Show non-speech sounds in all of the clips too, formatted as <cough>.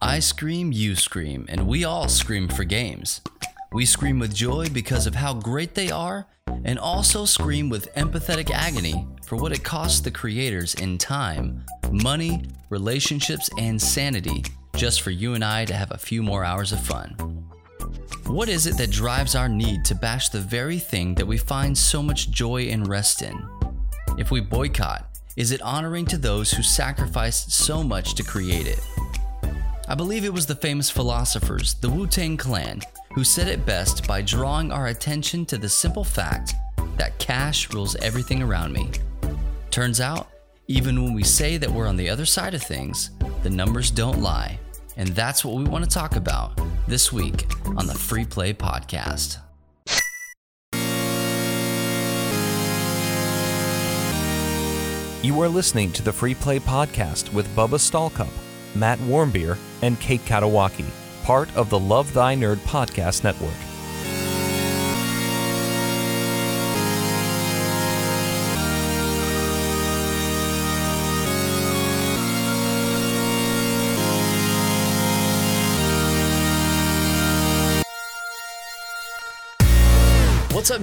I scream, you scream, and we all scream for games. We scream with joy because of how great they are, and also scream with empathetic agony for what it costs the creators in time, money, relationships, and sanity just for you and I to have a few more hours of fun. What is it that drives our need to bash the very thing that we find so much joy and rest in? If we boycott, is it honoring to those who sacrificed so much to create it? I believe it was the famous philosophers, the Wu Tang Clan, who said it best by drawing our attention to the simple fact that cash rules everything around me. Turns out, even when we say that we're on the other side of things, the numbers don't lie. And that's what we want to talk about this week on the Free Play Podcast. You are listening to the Free Play Podcast with Bubba Stallcup, Matt Warmbier, and Kate Katawaki, part of the Love Thy Nerd Podcast Network.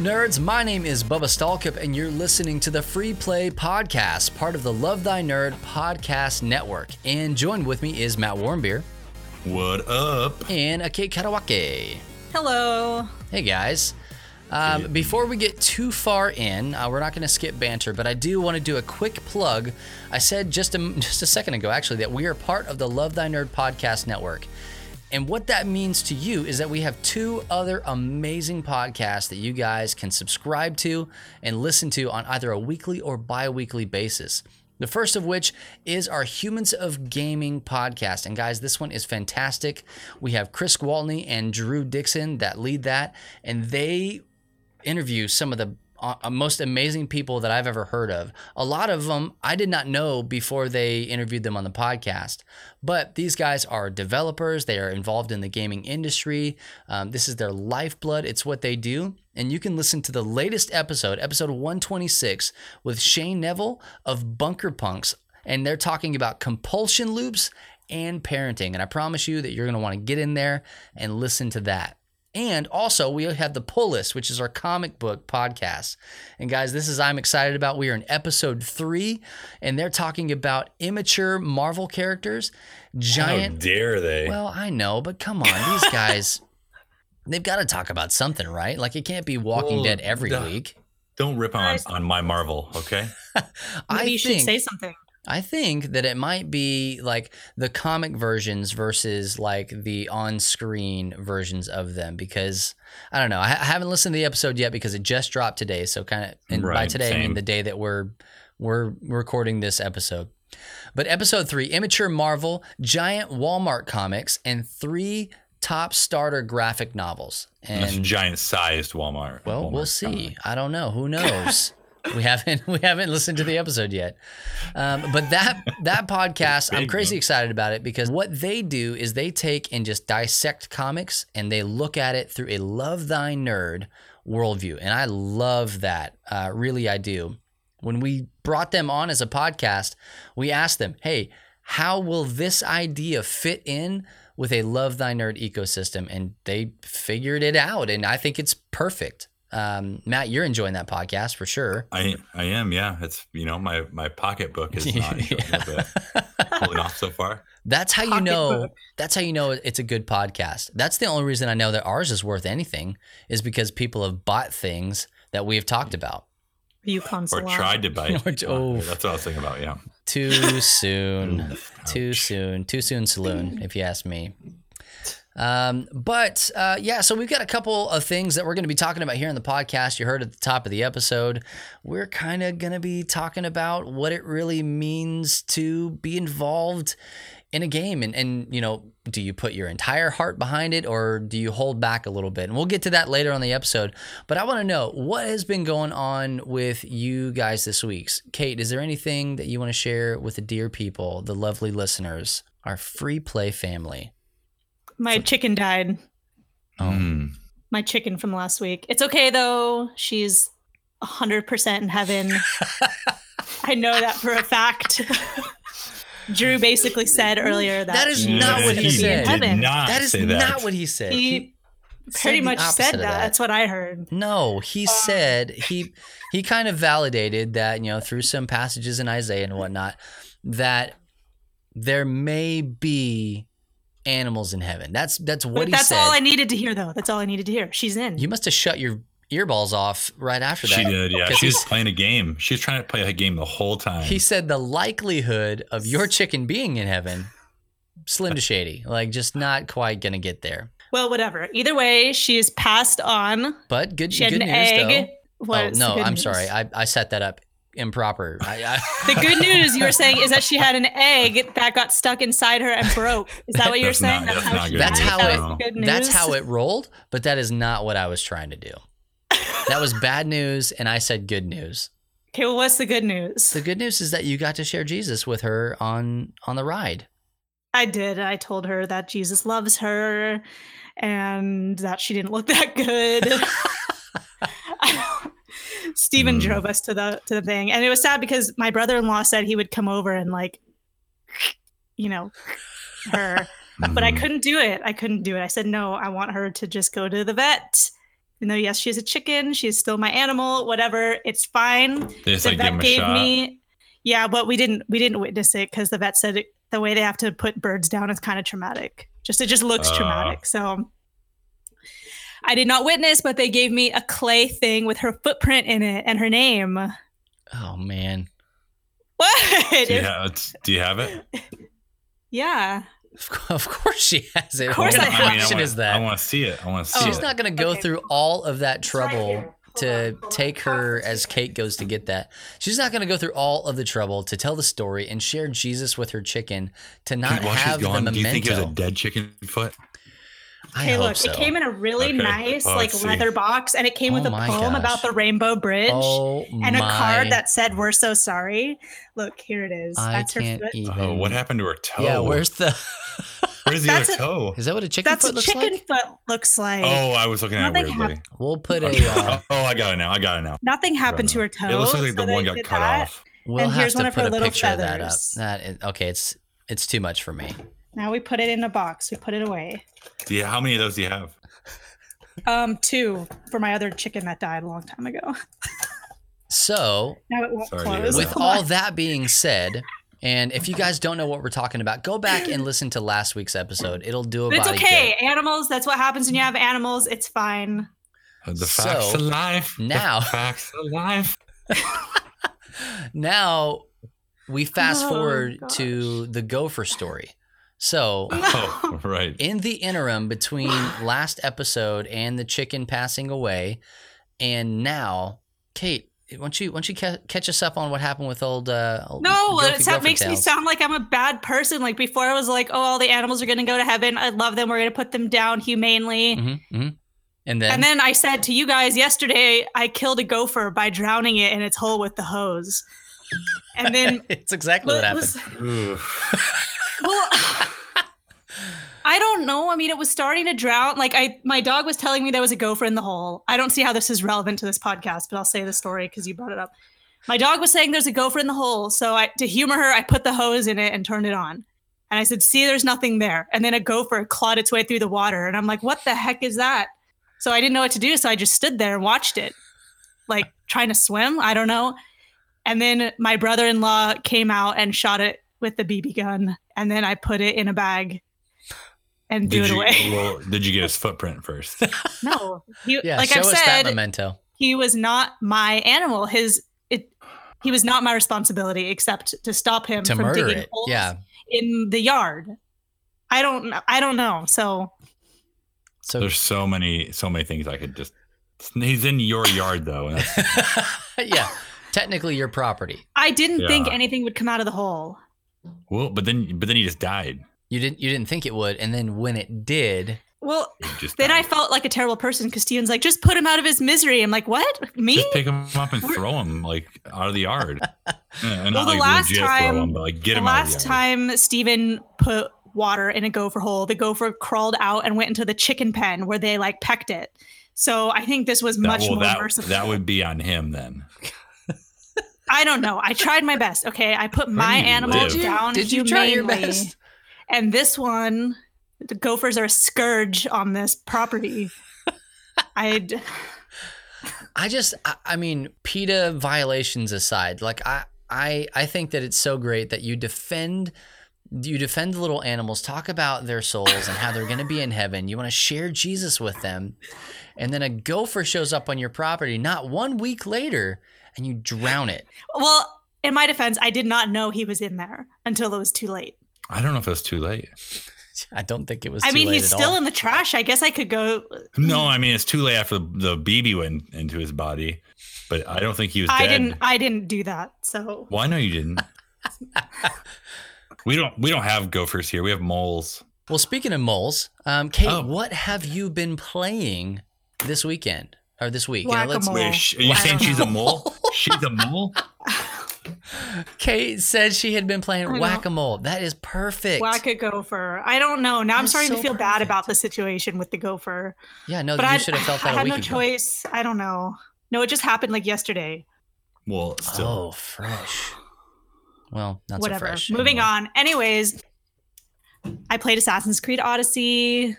Nerds? My name is Bubba Stallcup, and you're listening to the Free Play Podcast, part of the Love Thy Nerd Podcast Network. And joined with me is Matt Warmbier What up? and Ake Katawake. Hello. Hey guys. Um, before we get too far in, uh, we're not going to skip banter, but I do want to do a quick plug. I said just a, <laughs> just a second ago, actually, that we are part of the Love Thy Nerd podcast network. And what that means to you is that we have two other amazing podcasts that you guys can subscribe to and listen to on either a weekly or bi weekly basis. The first of which is our Humans of Gaming podcast. And guys, this one is fantastic. We have Chris Gwaltney and Drew Dixon that lead that, and they interview some of the uh, most amazing people that I've ever heard of. A lot of them I did not know before they interviewed them on the podcast. But these guys are developers, they are involved in the gaming industry. Um, this is their lifeblood, it's what they do. And you can listen to the latest episode, episode 126, with Shane Neville of Bunker Punks. And they're talking about compulsion loops and parenting. And I promise you that you're going to want to get in there and listen to that. And also, we have the Pull List, which is our comic book podcast. And guys, this is I'm excited about. We are in episode three, and they're talking about immature Marvel characters, How giant. dare they? Well, I know, but come on, these <laughs> guys, they've got to talk about something, right? Like it can't be Walking Well, Dead every duh. week. Don't rip on, on my Marvel, okay? <laughs> I Maybe you should say something. I think that it might be like the comic versions versus like the on-screen versions of them because I don't know. I, I haven't listened to the episode yet because it just dropped today. So kind of, and by Right, today I mean the day that we're we're recording this episode. But episode three, immature Marvel, giant Walmart comics, and three top starter graphic novels. That's a And giant sized Walmart. well, we'll see. comic. I don't know. Who knows? <laughs> we haven't <laughs> we haven't listened to the episode yet. Um, but that that <laughs> podcast, I'm crazy excited about it because what they do is they take and just dissect comics and they look at it through a love thy nerd worldview, and I love that. Uh, really, I do. When we brought them on as a podcast, we asked them, "Hey, how will this idea fit in?" With a love thy nerd ecosystem, and they figured it out, and I think it's perfect. Um, Matt, you're enjoying that podcast for sure. I I am, yeah. It's you know my my pocketbook is not enjoying it, pulling off so far. That's how you know. Pocketbook. That's how you know it's a good podcast. That's the only reason I know that ours is worth anything is because people have bought things that we've talked about. Yukon Or Salon. tried to buy. <laughs> Or- oh. that's what I was thinking about. Yeah. Too soon. Too soon. Too soon saloon, if you ask me. Um, but uh, yeah, so we've got a couple of things that we're going to be talking about here in the podcast. You heard at the top of the episode. We're kind of going to be talking about what it really means to be involved in a game. And, and you know do you put your entire heart behind it or do you hold back a little bit? And we'll get to that later on the episode. But i want to know what has been going on with you guys this week? Kate is there anything that you want to share with the dear people the lovely listeners our free play family My chicken died. Oh. Mm. My chicken from last week. It's okay though. She's 100% in heaven. <laughs> I know that for a fact. <laughs> Drew basically said earlier that That is not what gonna he said. heaven. not that is say not what he said. He pretty said much said of that. That's what I heard. No, he said he he kind of validated that you know through some passages in Isaiah and whatnot that there may be animals in heaven. That's that's what But he that's said. That's all I needed to hear, though. That's all I needed to hear. She's in. you must have shut your earballs off right after that. She did, yeah. She was playing a game. She was trying to play a game the whole time. He said the likelihood of your chicken being in heaven slim to shady, like just not quite gonna get there. well, whatever. Either way, she is passed on. But good, She had good an news egg. though. What oh no, I'm news? sorry. I, I set that up improper. I, I, The good news you were saying is that she had an egg that got stuck inside her and broke. Is that what you're saying? not- that's how she? That's how it- was That's how it rolled, but that is not what I was trying to do. That was bad news, and I said good news. Okay, well, what's the good news? The good news is that you got to share Jesus with her on on the ride. I did. I told her that Jesus loves her and that she didn't look that good. <laughs> Stephen Hmm. drove us to the to the thing, and it was sad because my brother-in-law said he would come over and like, you know, her, but I Mhm. couldn't do it. I couldn't do it. I said no. I want her to just go to the vet. You know, yes, she's a chicken. She's still my animal. Whatever, it's fine. Just the like vet gave shot. me yeah but we didn't we didn't witness it because the vet said it, the way they have to put birds down is kind of traumatic just it just looks Uh. traumatic so i did not witness but they gave me a clay thing with her footprint in it and her name Oh man, what do, you <laughs> have, do you have it? yeah of course she has it. Of course what I kind have of it. mean, I question wanna- is that? I want to see it. I want to see She's it. not going to go Okay. through all of that trouble here. To on, take her as Kate goes to get that. She's not going to go through all of the trouble to tell the story and share Jesus with her chicken to not While she's have the gone, memento. do you think it was a dead chicken foot? I okay look so. it came in a really Okay, nice well, like leather box and it came with Oh a poem gosh. about the rainbow bridge oh and a my, card that said we're so sorry look here it is I that's her can't foot even. Oh, what happened to her toe? Yeah, where's the? <laughs> Where's the That's other a- toe? Is that what a chicken that's foot a looks chicken like? foot looks like Oh, I was looking at it Nothing weirdly. We'll put Okay. a. Uh, <laughs> oh, I got it now. I got it now. Nothing happened to her toe. It looks like so the one they got cut that. off. we'll And have here's to one of her put a little picture of that up. feathers. That is, okay, it's it's too much for me. Now we put it in a box. We put it away. Do you, how many of those do you have? <laughs> Um, two for my other chicken that died a long time ago. So <laughs> Now it won't Sorry close. with <laughs> all that being said, and if you guys don't know what we're talking about, go back and listen to last week's episode. It'll do But it's about okay. Animals. That's what happens when you have animals. It's fine. The facts So, alive. The now- facts alive. Now we fast Oh, forward gosh. to the gopher story. So <laughs> Oh, right. in the interim between <sighs> last episode and the chicken passing away, and now, Kate, why don't you why don't you ca- catch us up on what happened with old? Uh, old No, Gopher- it sound- Gopher makes me sound like I'm a bad person. Like before, I was like, "Oh, all the animals are going to go to heaven. I love them. We're going to put them down humanely." Mhm, mhm. And then, And then I said to you guys yesterday, I killed a gopher by drowning it in its hole with the hose. And then <laughs> it's exactly what happened. was- Oof. <laughs> well, <laughs> I don't know. I mean, it was starting to drown. Like I, my dog was telling me there was a gopher in the hole. I don't see how this is relevant to this podcast, but I'll say the story because you brought it up. My dog was saying there's a gopher in the hole, so I, to humor her, I put the hose in it and turned it on. And I said, "See, there's nothing there." And then a gopher clawed its way through the water, and I'm like, "What the heck is that?" So I didn't know what to do, so I just stood there and watched it, like trying to swim. I don't know. And then my brother-in-law came out and shot it with the BB gun, and then I put it in a bag and threw Did it you, away. <laughs> well, did you get his <laughs> footprint first? no, he, <laughs> yeah, like show I've us that memento. he was not my animal. His it, he was not my responsibility except to stop him To from digging it. holes Yeah. in the yard. I don't know. I don't know. So So There's so many, so many things I could just. He's in your yard though. Yeah, technically your property. I didn't think anything would come out of the hole. Well, but then, but then he just died. You didn't you didn't think it would, and then when it did, Well, He just then I felt like a terrible person because Steven's like, just put him out of his misery. I'm like, what? Me? Just pick him up and throw him like out of the yard. <laughs> Yeah, and Well, the like last legit time- throw him, but like get the him out of last the yard. time Steven put water in a gopher hole, the gopher crawled out and went into the chicken pen where they like pecked it. So I think this was That, much well, more that, merciful. that would be on him then. <laughs> I don't know. I tried my best. Okay, I put my do animal live? Did you- down. did you try your humanely, best? And this one, the gophers are a scourge on this property. I <laughs> I just, I, I mean, PETA violations aside, like I, I, I think that it's so great that you defend, you defend the little animals, talk about their souls and how they're going to be in heaven. You want to share Jesus with them, and then a gopher shows up on your property not one week later, and you drown it. well, in my defense, I did not know he was in there until it was too late. I don't know if it's too late. <laughs> I don't think it was. I too mean, late he's at still all. in the trash. I guess I could go. No, I mean it's too late after the, the BB went into his body, but I don't think he was I dead. didn't. I didn't do that. So Well, I know you didn't. <laughs> we don't. We don't have gophers here. We have moles. Well, speaking of moles, um, Kate, Oh. what have you been playing this weekend or this week? You know, let's- Whack-a-mole. Wait, sh- are you I saying don't she's a mole? <laughs> She's a mole. Kate said she had been playing whack a mole. That is perfect. whack a gopher. I don't know. Now I'm starting so to feel bad about the situation with the gopher. yeah, no, but you I should have felt I that a had week no ago. choice. I don't know. No, it just happened like yesterday. Well, still. Oh, fresh. Well, not Whatever. so fresh. Moving anymore. on. Anyways, I played Assassin's Creed Odyssey.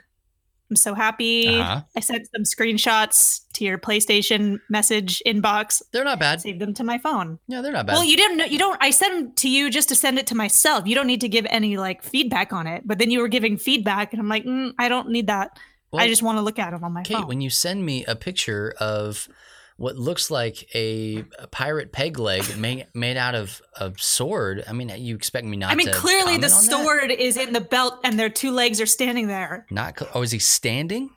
I'm so happy. Uh-huh. I sent some screenshots to your PlayStation message inbox. They're not bad. Saved them to my phone. Yeah, they're not bad. Well, you didn't know. You don't. I sent them to you just to send it to myself. You don't need to give any like feedback on it. But then you were giving feedback, and I'm like, mm, I don't need that. I just want to look at them on my phone. Kate, phone. when you send me a picture of what looks like a, a pirate peg leg made, made out of a sword, I mean, you expect me not to? I mean, clearly the on that? sword is in the belt, and their two legs are standing there, Not. cl- Oh, is he standing?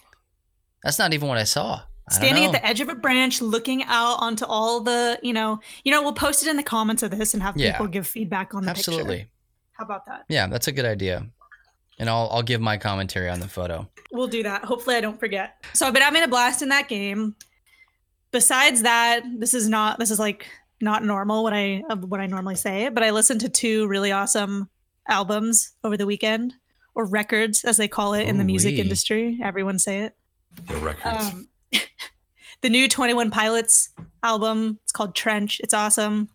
That's not even what I saw. I standing at the edge of a branch, looking out onto all the. You know, you know. We'll post it in the comments of this and have Yeah. people give feedback on the Absolutely. picture. How about that? Yeah, that's a good idea. And I'll I'll give my commentary on the photo. We'll do that. Hopefully, I don't forget. So I've been having a blast in that game. Besides that, this is not this is like not normal what I of what I normally say, but I listened to two really awesome albums over the weekend, or records as they call it in the music Ooh-wee. industry. Everyone say it. The records. Um, <laughs> the new Twenty One Pilots album. It's called Trench. It's awesome.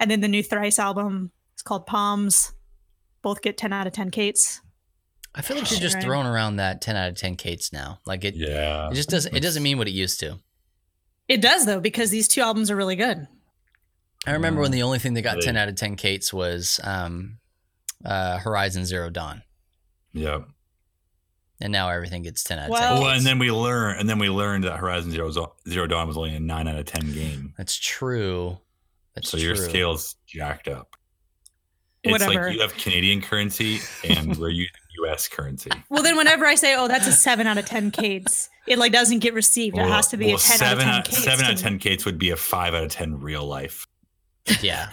And then the new Thrice album. It's called Palms. Both get ten out of ten Kates. I feel like you're just Right. throwing around that 10 out of 10 Kates now. Like it, yeah. it just doesn't it doesn't mean what it used to. It does though because these two albums are really good. I remember when the only thing that got Really? 10 out of 10 Kates was um, uh, Horizon Zero Dawn. Yeah. And now everything gets 10 out of Well- 10. Well, and then we learn, and then we learned that Horizon Zero, Zero Dawn was only a nine out of ten game. That's true. That's so true. your scale's jacked up. It's Whatever. like you have Canadian currency and <laughs> we're using U.S. currency. Well, then whenever I say, "Oh, that's a seven out of ten Kates," it like doesn't get received. it has to be well, a ten seven out of ten Kates. seven out of ten Kates would be a five out of ten real life. Yeah.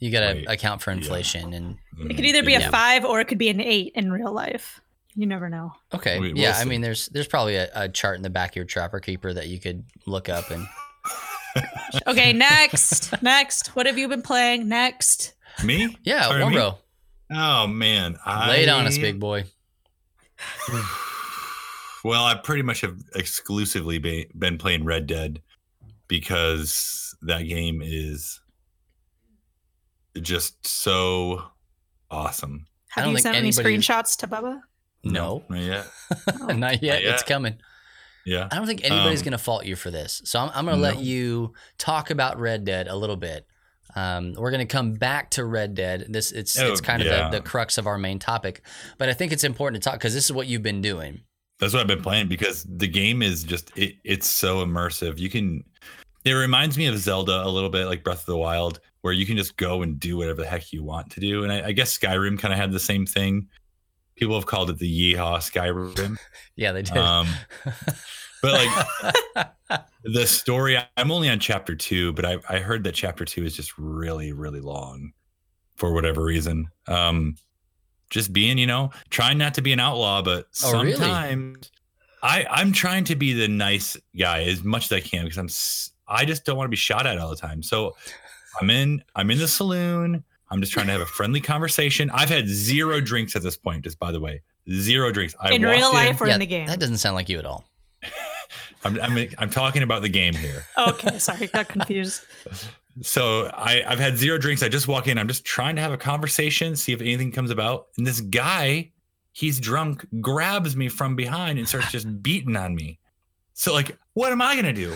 You got to Right. account for Yeah. inflation and mm-hmm. It could either be a five or it could be an eight in real life. You never know. Okay. We- we'll yeah, I mean there's there's probably a, a chart in the back of your trapper keeper that you could look up and Okay, next, next. What have you been playing? Next. Me? Yeah, Pardon one me? row. Oh man, I, Lay it on us, big boy. <sighs> Well, I pretty much have exclusively be, been playing Red Dead because that game is just so awesome. I Have don't you think sent any anybody- screenshots to Bubba? No. not yet. <laughs> Not yet. yet. It's coming. Yeah, I don't think anybody's Um, going to fault you for this. So I'm, I'm going to let you talk about Red Dead a little bit. Um, we're going to come back to Red Dead. This it's Oh, it's kind of the, the crux of our main topic, but I think it's important to talk because this is what you've been doing. that's what I've been playing because the game is just it, it's so immersive. You can. It reminds me of Zelda a little bit, like Breath of the Wild, where you can just go and do whatever the heck you want to do. And I, I guess Skyrim kind of had the same thing. People have called it the Yeehaw Skyrim. <laughs> Yeah, they did. Um, <laughs> but like <laughs> the story, I'm only on chapter two, but I, I heard that chapter two is just really, really long for whatever reason. Um, just being, you know, trying not to be an outlaw, but Oh, really? sometimes I, I'm trying to be the nice guy as much as I can because I'm, i just don't want to be shot at all the time. So I'm in, I'm in the saloon. I'm just trying to have a friendly conversation. I've had zero drinks at this point, just by the way, zero drinks. I in walked real life or yeah, in the game? that doesn't sound like you at all. I'm, I'm I'm talking about the game here. <laughs> okay, sorry, got confused. So I, I've had zero drinks. I just walk in. I'm just trying to have a conversation, see if anything comes about. And this guy, he's drunk, grabs me from behind and starts just beating on me. So like, what am I gonna do?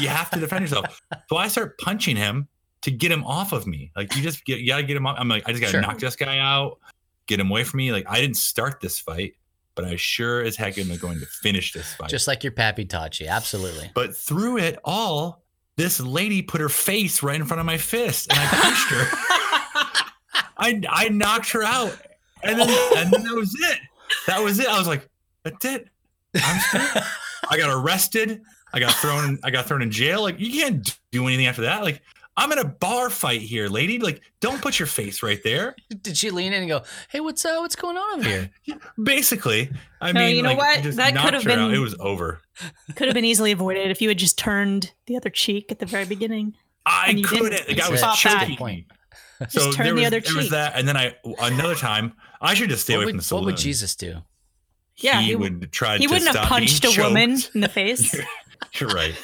You have to defend yourself. So I start punching him to get him off of me. Like you just get, you gotta get him off. I'm like, I just gotta Sure. knock this guy out, get him away from me. Like I didn't start this fight, but I sure as heck am going to finish this fight. Just like your pappy taught you. Absolutely. But through it all, this lady put her face right in front of my fist, and I punched her. <laughs> I I knocked her out, and then and then that was it. That was it. I was like, that's it. I'm. <laughs> I got arrested. I got thrown. I got thrown in jail. Like you can't do anything after that. Like I'm in a bar fight here, lady. Like don't put your face right there. <laughs> Did she lean in and go, "Hey, what's uh, what's going on over here?" <laughs> Basically, I No, mean, you know like, what? That could have her out. been- It was over. Could have been easily avoided if you had just turned the other cheek at the very beginning. I And you didn't. couldn't. The guy was it. Stop choking Point. me. Just turn the was, other there was cheek. that, and then I another time I should just stay What away would, from the what would Jesus do? Yeah, he, he- would try. He to wouldn't have stop being punched a woman in the <laughs> face. You're right.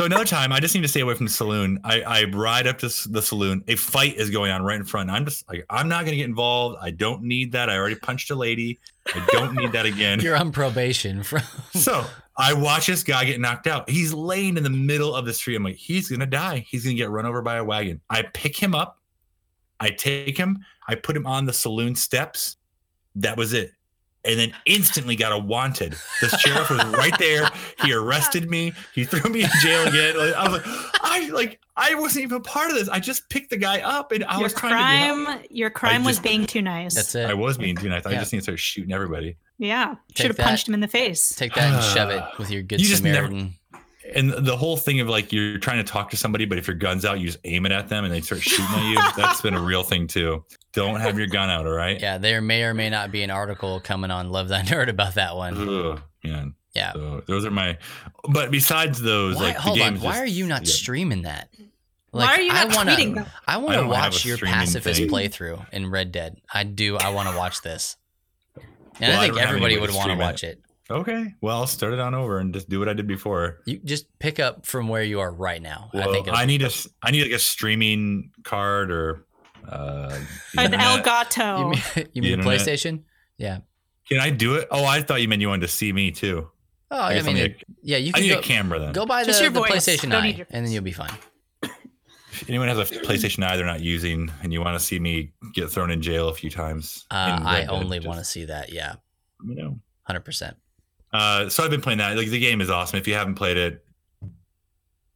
So another time, I just need to stay away from the saloon. I, I ride up to the saloon. A fight is going on right in front. I'm just like, I'm not going to get involved. I don't need that. I already punched a lady. I don't need that again. <laughs> You're on probation from. <laughs> So I watch this guy get knocked out. He's laying in the middle of the street. I'm like, he's gonna die. He's gonna get run over by a wagon. I pick him up. I take him. I put him on the saloon steps. That was it. And then instantly got a wanted. The sheriff was right there. He <laughs> arrested me. He threw me in jail again. Like, I was like, I like, I wasn't even part of this. I just picked the guy up, and I your was trying to. be crime, your crime was just- being too nice. That's it. I was being too nice. I Yeah. just need to start shooting everybody. yeah, should have punched him in the face. Take that and shove it <sighs> with your good You just never- Samaritan. And the whole thing of like you're trying to talk to somebody, but if your gun's out, you just aim it at them and they start shooting at you. That's been a real thing too. Don't have your gun out, all right? Yeah, there may or may not be an article coming on Love Thy Nerd about that one. Ugh, man. Yeah. So those are my. But besides those, Why, like the hold game on. is Why are you not yeah. streaming that? Why are you I not wanna, tweeting? I want to don't watch your pacifist thing. playthrough in Red Dead. I do. I want to watch this. And Well, I I think don't everybody would want to stream it. watch it. Okay, well, I'll start it on over and just do what I did before. You just pick up from where you are right now. Well, I think. I need a, perfect. I need like a streaming card or uh, An internet. Elgato. You mean, <laughs> you mean internet. PlayStation? Yeah. Can I do it? Oh, I thought you meant you wanted to see me too. Oh, I I, mean, need it- yeah. You I can need go, a camera then. go buy the, your the. PlayStation Don't Eye, your and then you'll be fine. If anyone has a PlayStation Eye they're not using and you want to see me get thrown in jail a few times, Uh, I only want to see that. Yeah, let me know. hundred percent. Uh, so I've been playing that. Like the game is awesome. If you haven't played it,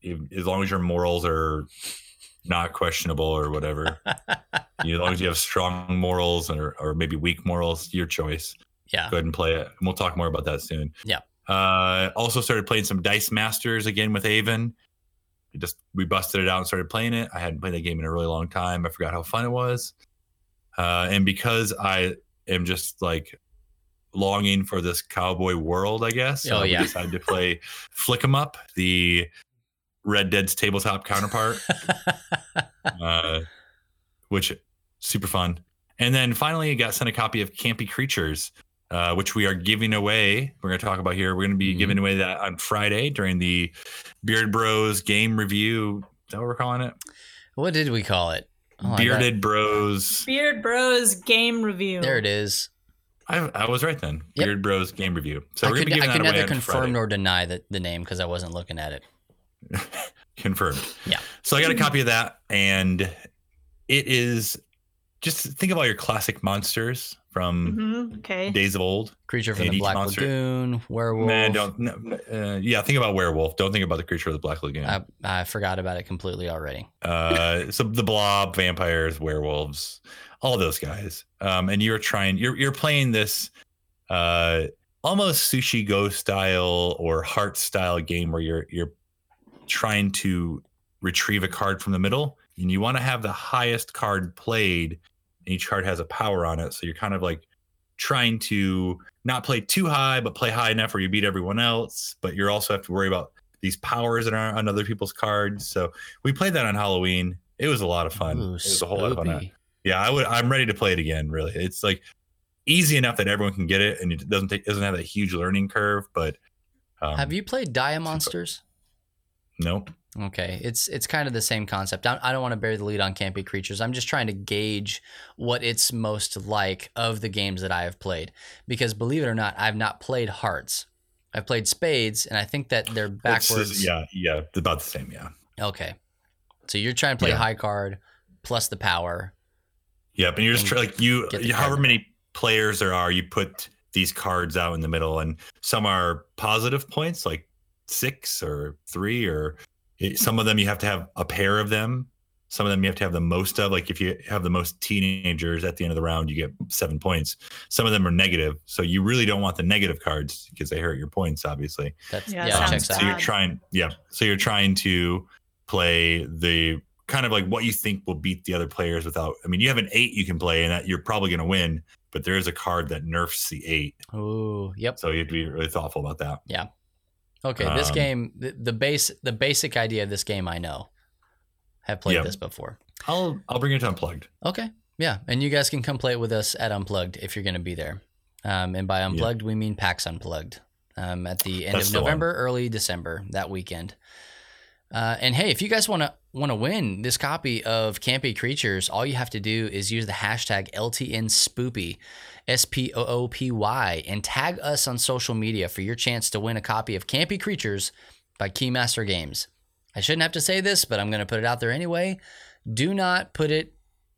you- as long as your morals are not questionable or whatever, you, <laughs> as long as you have strong morals or, or maybe weak morals, your choice. Yeah. Go ahead and play it. And we'll talk more about that soon. Yeah. Uh, also started playing some Dice Masters again with Avon. We just we busted it out and started playing it. I hadn't played that game in a really long time. I forgot how fun it was. Uh, and because I am just like longing for this cowboy world, I guess. Oh, uh, we yeah. decided to play <laughs> Flick 'em Up, the Red Dead's tabletop counterpart <laughs> uh, which super fun. And then finally, I got sent a copy of Campy Creatures, uh, which we are giving away. We're going to talk about here. We're going to be Mhm. giving away that on Friday during the Beard Bros game review. Is that what we're calling it? what did we call it? Oh, Bearded Bros. Beard Bros game review. There it is. I, I was right then. Yep. Beard Bros game review. So I we're going could, to be I giving could that away neither confirm Friday. nor deny the, the name because I wasn't looking at it. <laughs> confirmed. Yeah. So I got a copy of that, and it is just think of all your classic monsters from Mhm, Okay. days of old. Creature from the Black monster- Lagoon, werewolf. Man, don't. No, no, uh, yeah, think about werewolf. Don't think about the creature of the Black Lagoon. I, I forgot about it completely already. uh, so the blob, vampires, werewolves, all those guys. Um, and you're trying. You're you're playing this, uh, almost sushi go style or heart style game where you're you're trying to retrieve a card from the middle, and you want to have the highest card played. And each card has a power on it, so you're kind of like trying to not play too high, but play high enough where you beat everyone else. But you also have to worry about these powers that are on other people's cards. So we played that on Halloween. It was a lot of fun. Ooh, it was a whole lot of fun. Yeah, I would. I'm ready to play it again. Really, it's like easy enough that everyone can get it, and it doesn't take doesn't have that huge learning curve. But um, Have you played Dia Monsters? Nope. Okay, it's it's kind of the same concept. I, I don't want to bury the lead on Campy Creatures. I'm just trying to gauge what it's most like of the games that I have played. Because believe it or not, I've not played Hearts. I've played Spades, and I think that they're backwards. yeah, yeah, about the same. Yeah. Okay, so you're trying to play Yeah. high card plus the power. Yep, and you're just And try, like you, get the you- however card. many players there are, you put these cards out in the middle, and some are positive points, like six or three, or some of them you have to have a pair of them. Some of them you have to have the most of. Like if you have the most teenagers at the end of the round, you get seven points. Some of them are negative, so you really don't want the negative cards because they hurt your points, obviously. That's Yeah, yeah, Um, so out. you're trying, yeah. So you're trying to play the kind of like what you think will beat the other players without. I mean, you have an eight you can play, and that you're probably going to win. But there is a card that nerfs the eight, Ooh, yep. so you have to be really thoughtful about that. Yeah. Okay, this Um, game, the, the base, the basic idea of this game, I know. Have played Yep. this before. I'll I'll bring it to unplugged. Okay. Yeah. And you guys can come play it with us at Unplugged if you're going to be there. Um, and by Unplugged, we mean PAX Unplugged um, at the end That's of. November, early December, that weekend. Uh, and hey, if you guys want to want to win this copy of Campy Creatures, all you have to do is use the hashtag LTN Spoopy, S P O O P Y, and tag us on social media for your chance to win a copy of Campy Creatures by Keymaster Games. I shouldn't have to say this, but I'm going to put it out there anyway. Do not put it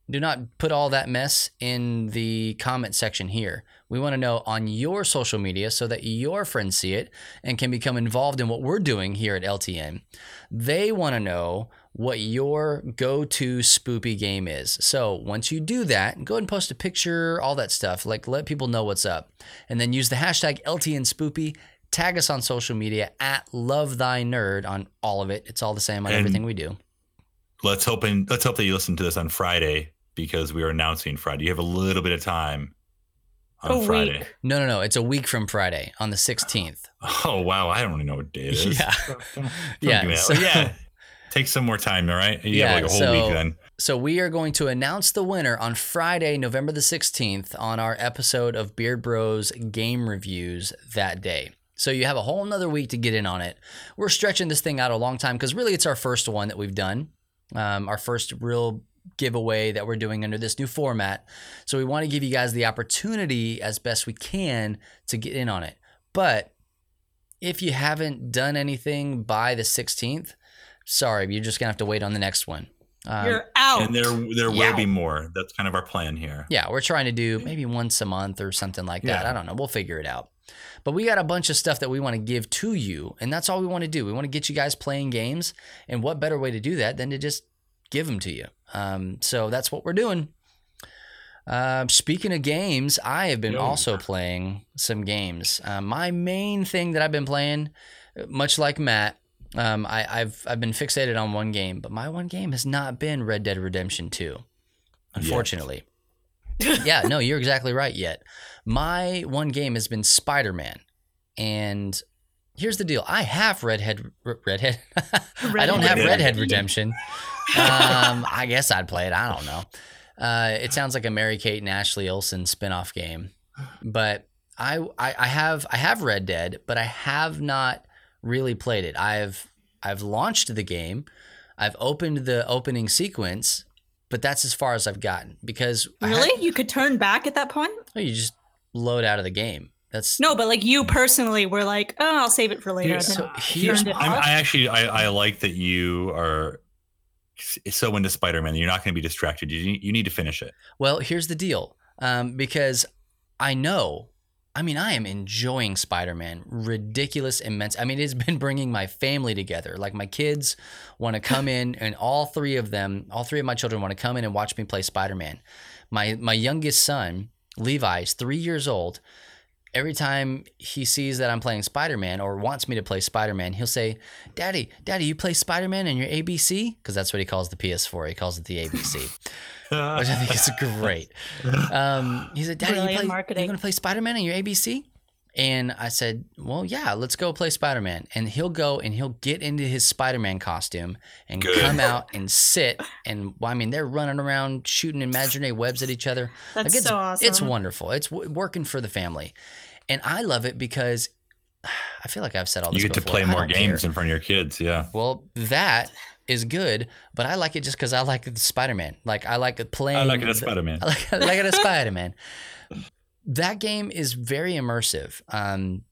do not put all that mess in the comment section here. We want to know on your social media so that your friends see it and can become involved in what we're doing here at LTN. They want to know what your go to spoopy game is. So once you do that, go ahead and post a picture, all that stuff. Like let people know what's up. And then use the hashtag LTN spoopy. Tag us on social media at Love Thy Nerd on all of it. It's all the same on And- everything we do. Let's hope and let's hope that you listen to this on Friday because we are announcing Friday. You have a little bit of time on A Friday. week. No, no, no. It's a week from Friday on the 16th. Oh wow, I don't even know what day it is. <laughs> Yeah. Don't- don't Yeah, give me so- yeah. <laughs> Take some more time, all right? You Yeah, have like a whole so- week then. So we are going to announce the winner on Friday, November the 16th on our episode of Beard Bros game reviews that day. So you have a whole nother week to get in on it. We're stretching this thing out a long time because really it's our first one that we've done. Um, our first real giveaway that we're doing under this new format. So we want to give you guys the opportunity as best we can to get in on it. But if you haven't done anything by the 16th, sorry, you're just going to have to wait on the next one. Um, You're out. And there there Yeah. will be more. That's kind of our plan here. yeah, we're trying to do maybe once a month or something like that. Yeah. I don't know. We'll figure it out. But we got a bunch of stuff that we want to give to you, and that's all we want to do. We want to get you guys playing games, and what better way to do that than to just give them to you? Um, so that's what we're doing. Uh, speaking of games, I have been Yo. also playing some games. Uh, my main thing that I've been playing, much like Matt, um, I, I've I've been fixated on one game, but my one game has not been Red Dead Redemption Two, unfortunately. yeah, no, <laughs> you're exactly right. Yet, my one game has been Spider Man, and here's the deal: I have Redhead, Redhead. <laughs> I don't have Redhead. Redhead Redemption. Um, I guess I'd play it. I don't know. Uh, it sounds like a Mary Kate and Ashley Olsen spinoff game, but I, I I have I have Red Dead, but I have not really played it. I've I've launched the game, I've opened the opening sequence, but that's as far as I've gotten because I had- Really? You could turn back at that point? Oh, you just load out of the game. That's No, but like you personally were like, oh, I'll save it for later. Here's- so here's I'm. I actually I, I like that you are so into Spider-Man. that You're not going to be distracted. You you need to finish it. well. Here's the deal, um, because I know. I mean, I am enjoying Spider-Man. Ridiculous, immense. I mean, it's <laughs> been bringing my family together. Like my kids want to come in, and all three of them, all three of my children want to come in and watch me play Spider-Man. My my youngest son, Levi, is three years old. Every time he sees that I'm playing Spider-Man or wants me to play Spider-Man, he'll say, "Daddy, Daddy, you play Spider-Man in your ABC?" Because that's what he calls the PS4. He calls it the ABC, <laughs> <laughs> which I think is great. Um, he said, "Daddy, you Brilliant play, marketing. you gonna play Spider-Man in your ABC?" And I said, "Well, yeah, let's go play Spider-Man." And he'll go and he'll get into his Spider-Man costume and Good. come out and sit. And well, I mean, they're running around shooting imaginary webs at each other. That's it's, so awesome. It's wonderful. It's w- working for the family, and I love it because <sighs> I feel like I've said all this. You get to play more games care. in front of your kids. Yeah. Well, that is good, but I like it just because I like Spider Man. Like I like playing. I like it as the- Spider Man. <laughs> I like, I like it as Spider Man. That game is very immersive. Um,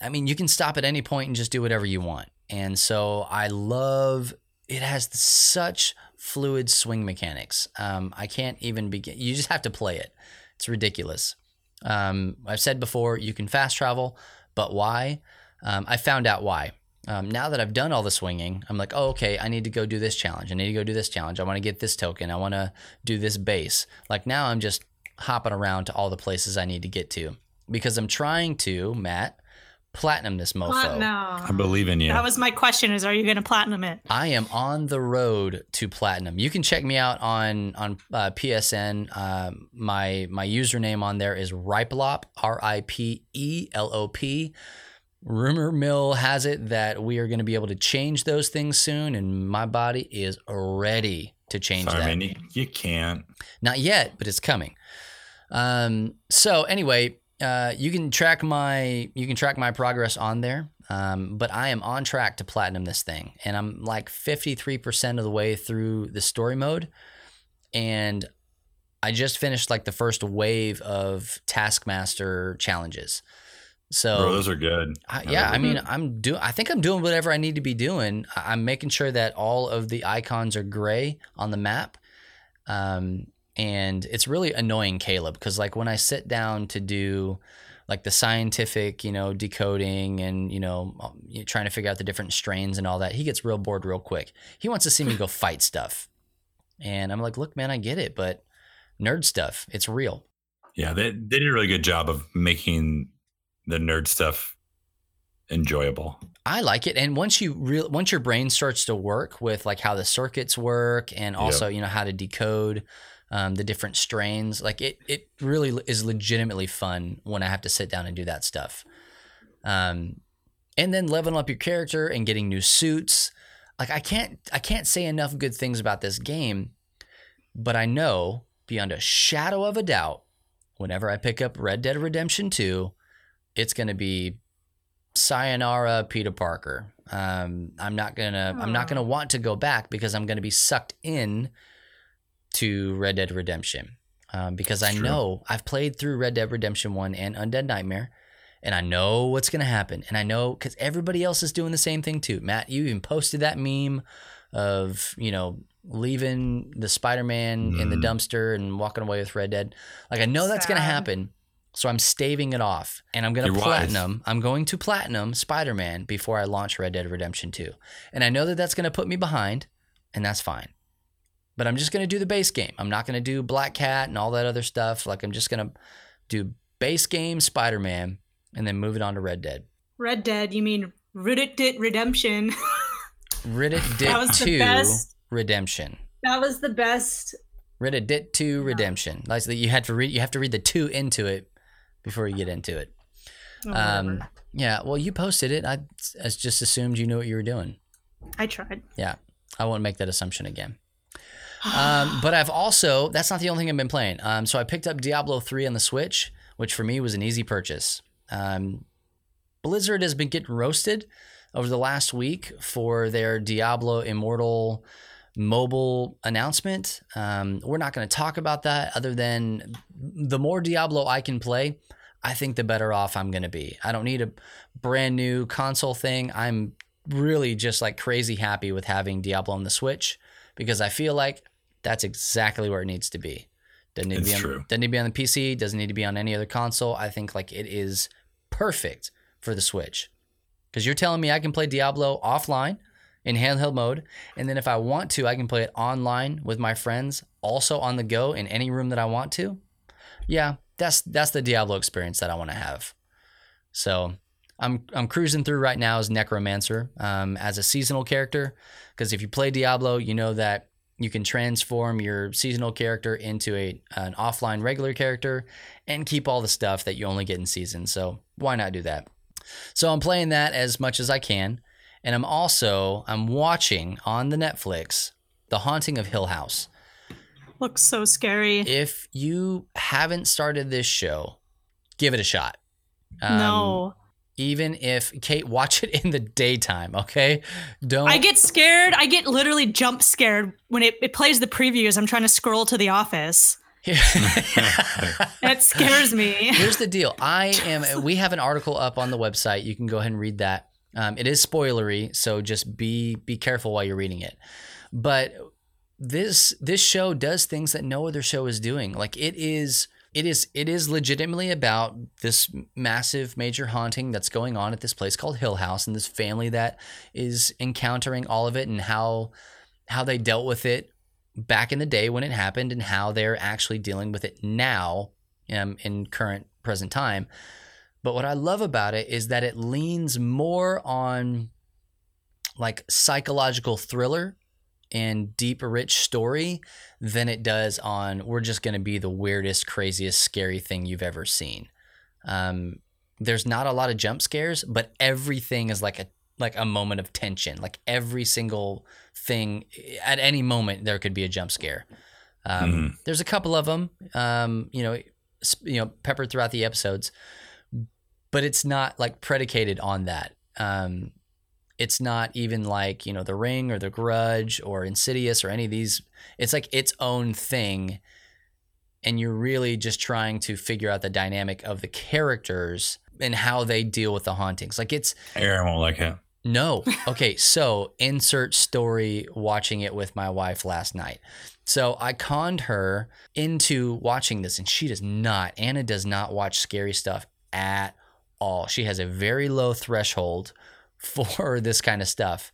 I mean, you can stop at any point and just do whatever you want. And so I love it has such fluid swing mechanics. Um, I can't even begin. You just have to play it. It's ridiculous. Um, I've said before, you can fast travel, but why? Um, I found out why. Um, now that I've done all the swinging, I'm like, oh, okay, I need to go do this challenge. I need to go do this challenge. I want to get this token. I want to do this base. Like now I'm just hopping around to all the places I need to get to because I'm trying to, Matt, platinum this mofo. I believe in you. That was my question: Is are you going to platinum it? I am on the road to platinum. You can check me out on on uh, PSN. Um, my my username on there is Ripelop, R I P E L O P. Rumor mill has it that we are going to be able to change those things soon, and my body is ready to change Sorry, that. man. You, you can't. Not yet, but it's coming. Um, so anyway, uh, you can track my you can track my progress on there. Um, but I am on track to platinum this thing, and I'm like 53% of the way through the story mode, and I just finished like the first wave of Taskmaster challenges. So Bro, those are good. I, yeah, I mean, I'm doing. I think I'm doing whatever I need to be doing. I- I'm making sure that all of the icons are gray on the map, um, and it's really annoying Caleb because like when I sit down to do like the scientific, you know, decoding and you know, um, trying to figure out the different strains and all that, he gets real bored real quick. He wants to see me go <laughs> fight stuff, and I'm like, look, man, I get it, but nerd stuff, it's real. Yeah, they, they did a really good job of making the nerd stuff enjoyable. I like it, and once you real once your brain starts to work with like how the circuits work, and also you know how to decode um, the different strains, like it it really is legitimately fun when I have to sit down and do that stuff. Um, and then leveling up your character and getting new suits. Like I can't I can't say enough good things about this game, but I know beyond a shadow of a doubt, whenever I pick up Red Dead Redemption Two, it's going to be sayonara peter parker. Um, i'm not gonna i'm not gonna want to go back because i'm gonna be sucked in to red dead redemption. Um, because i true. know i've played through red dead redemption 1 and undead nightmare and i know what's gonna happen. And i know because everybody else is doing the same thing too. Matt you even posted that meme of you know leaving the spider-man in the Mm. dumpster and walking away with red dead. Like i know that's gonna happen so I'm staving it off and I'm going to You're wise. platinum. I'm going to platinum Spider Man before I launch Red Dead Redemption 2. And I know that that's going to put me behind, and that's fine. But I'm just going to do the base game. I'm not going to do Black Cat and all that other stuff. Like, I'm just going to do base game Spider Man and then move it on to Red Dead. Red Dead. You mean Reddit Dit Redemption? <laughs> Red Dead That was the 2. Redemption. that was the best. Red Dead 2 Redemption. Like that you had to read you have to read the 2 into it before you get into it. Oh, Um, yeah, well, you posted it. I, I just assumed you knew what you were doing. I tried. Yeah, I won't make that assumption again. Um, <sighs> but I've also, that's not the only thing I've been playing. Um, so I picked up Diablo 3 on the Switch, which for me was an easy purchase. Um, Blizzard has been getting roasted over the last week for their Diablo Immortal mobile announcement. Um, we're not going to talk about that other than the more Diablo I can play, I think the better off I'm going to be. I don't need a brand new console thing. I'm really just like crazy happy with having Diablo on the Switch because I feel like that's exactly where it needs to be. Doesn't need to be on, true. doesn't need to be on the PC. Doesn't need to be on any other console. I think like it is perfect for the Switch because you're telling me I can play Diablo offline in handheld mode, and then if I want to, I can play it online with my friends, also on the go in any room that I want to. Yeah, that's that's the Diablo experience that I want to have. So I'm I'm cruising through right now as Necromancer um, as a seasonal character because if you play Diablo, you know that you can transform your seasonal character into a an offline regular character and keep all the stuff that you only get in season. So why not do that? So I'm playing that as much as I can, and I'm also I'm watching on the Netflix The Haunting of Hill House. Looks so scary. If you haven't started this show, give it a shot. Um, no. even if Kate watch it in the daytime, okay? Don't I get scared. I get literally jump scared when it, it plays the previews. I'm trying to scroll to the office. It <laughs> scares me. Here's the deal. I am. <laughs> We have an article up on the website. You can go ahead and read that. Um, it is spoilery, so just be be careful while you're reading it. But this this show does things that no other show is doing. Like it is. It is it is legitimately about this massive major haunting that's going on at this place called Hill House and this family that is encountering all of it and how how they dealt with it back in the day when it happened and how they're actually dealing with it now um, in current present time. But what I love about it is that it leans more on like psychological thriller and deep, rich story than it does on we're just going to be the weirdest, craziest, scary thing you've ever seen. Um, there's not a lot of jump scares, but everything is like a like a moment of tension. Like every single thing at any moment there could be a jump scare. Um, Mhm. There's a couple of them, um, you know, sp- you know, peppered throughout the episodes, but it's not like predicated on that. Um, it's not even like you know the Ring or the Grudge or Insidious or any of these. It's like its own thing, and you're really just trying to figure out the dynamic of the characters and how they deal with the hauntings. Like it's Aaron won't like it. no. <laughs> Okay, so insert story watching it with my wife last night. So I conned her into watching this, and she does not. Anna does not watch scary stuff at all. She has a very low threshold for <laughs> this kind of stuff.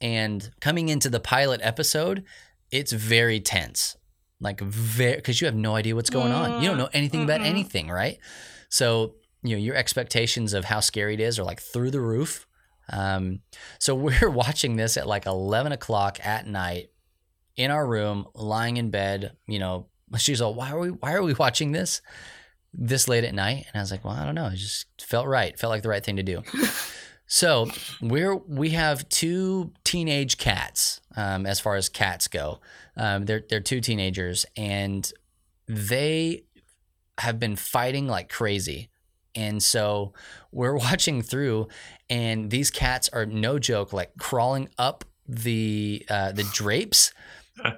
And coming into the pilot episode, it's very tense. Like very because you have no idea what's going on. You don't know anything about Mm-mm. anything, right? So, you know, your expectations of how scary it is are like through the roof. Um, so <laughs> we're watching this at like 11 o'clock at night in our room, lying in bed. You know, she's all, why are we, why are we watching this this late at night? And I was like, well, I don't know. It just felt right. Felt like the right thing to do. so we're, we have two teenage cats, um, as far as cats go. Um, they're, they're two teenagers and they have been fighting like crazy. And so we're <laughs> watching through, and these cats are no joke, like crawling up the uh, the drapes,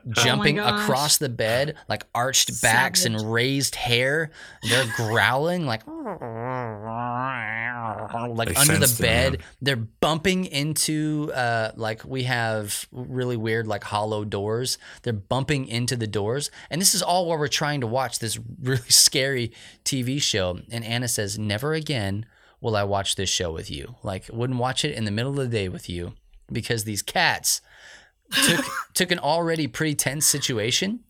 jumping gosh. across the bed, like arched backs and raised hair. They're growling like like They under the bed. man. They're bumping into uh, like we have really weird like hollow doors. They're bumping into the doors, and this is all while we're trying to watch this <laughs> really scary TV show. And Anna says, "Never again will I watch this show with you. Like, wouldn't watch it in the middle of the day with you because these cats took took an already pretty tense situation."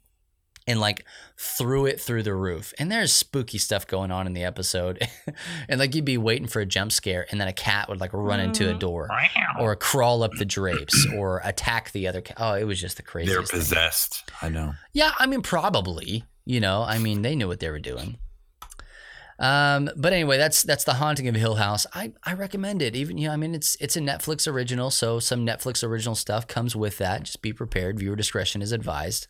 And like threw it through the roof. And there's spooky stuff going on in the episode. <laughs> and like you'd be waiting for a jump scare, and then a cat would like run into a mm-hmm. door or crawl up the drapes or attack the other cat. Oh, it was just the craziest. They're craziest. thing. possessed. I know. Yeah, I mean, probably. You know, I mean, they knew what they were doing. Um, but anyway, that's that's the haunting of Hill House. I I recommend it. Even you know, I mean, it's it's a Netflix original, so some Netflix original stuff comes with that. Just be prepared. Viewer discretion is advised.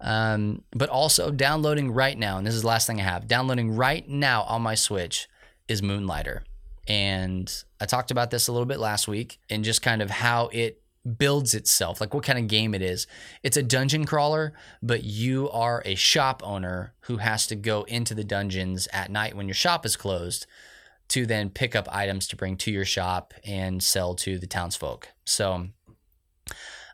Um, but also downloading right now, and this is the last thing I have. Downloading right now on my Switch is Moonlighter, and I talked about this a little bit last week, and just kind of how it builds itself, like what kind of game it is. It's a dungeon crawler, but you are a shop owner who has to go into the dungeons at night when your shop is closed to then pick up items to bring to your shop and sell to the townsfolk. So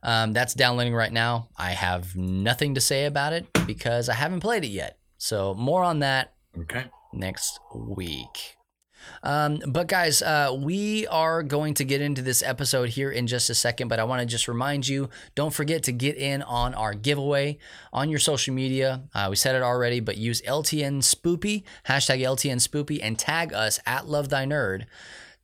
um, that's downloading right now. I have nothing to say about it because I haven't played it yet. So more on that Okay. next week. Um, but guys, uh, we are going to get into this episode here in just a second. But I want to just remind you: don't forget to get in on our giveaway on your social media. Uh, we said it already, but use LTN Spoopy hashtag LTN Spoopy and tag us at Love Thy Nerd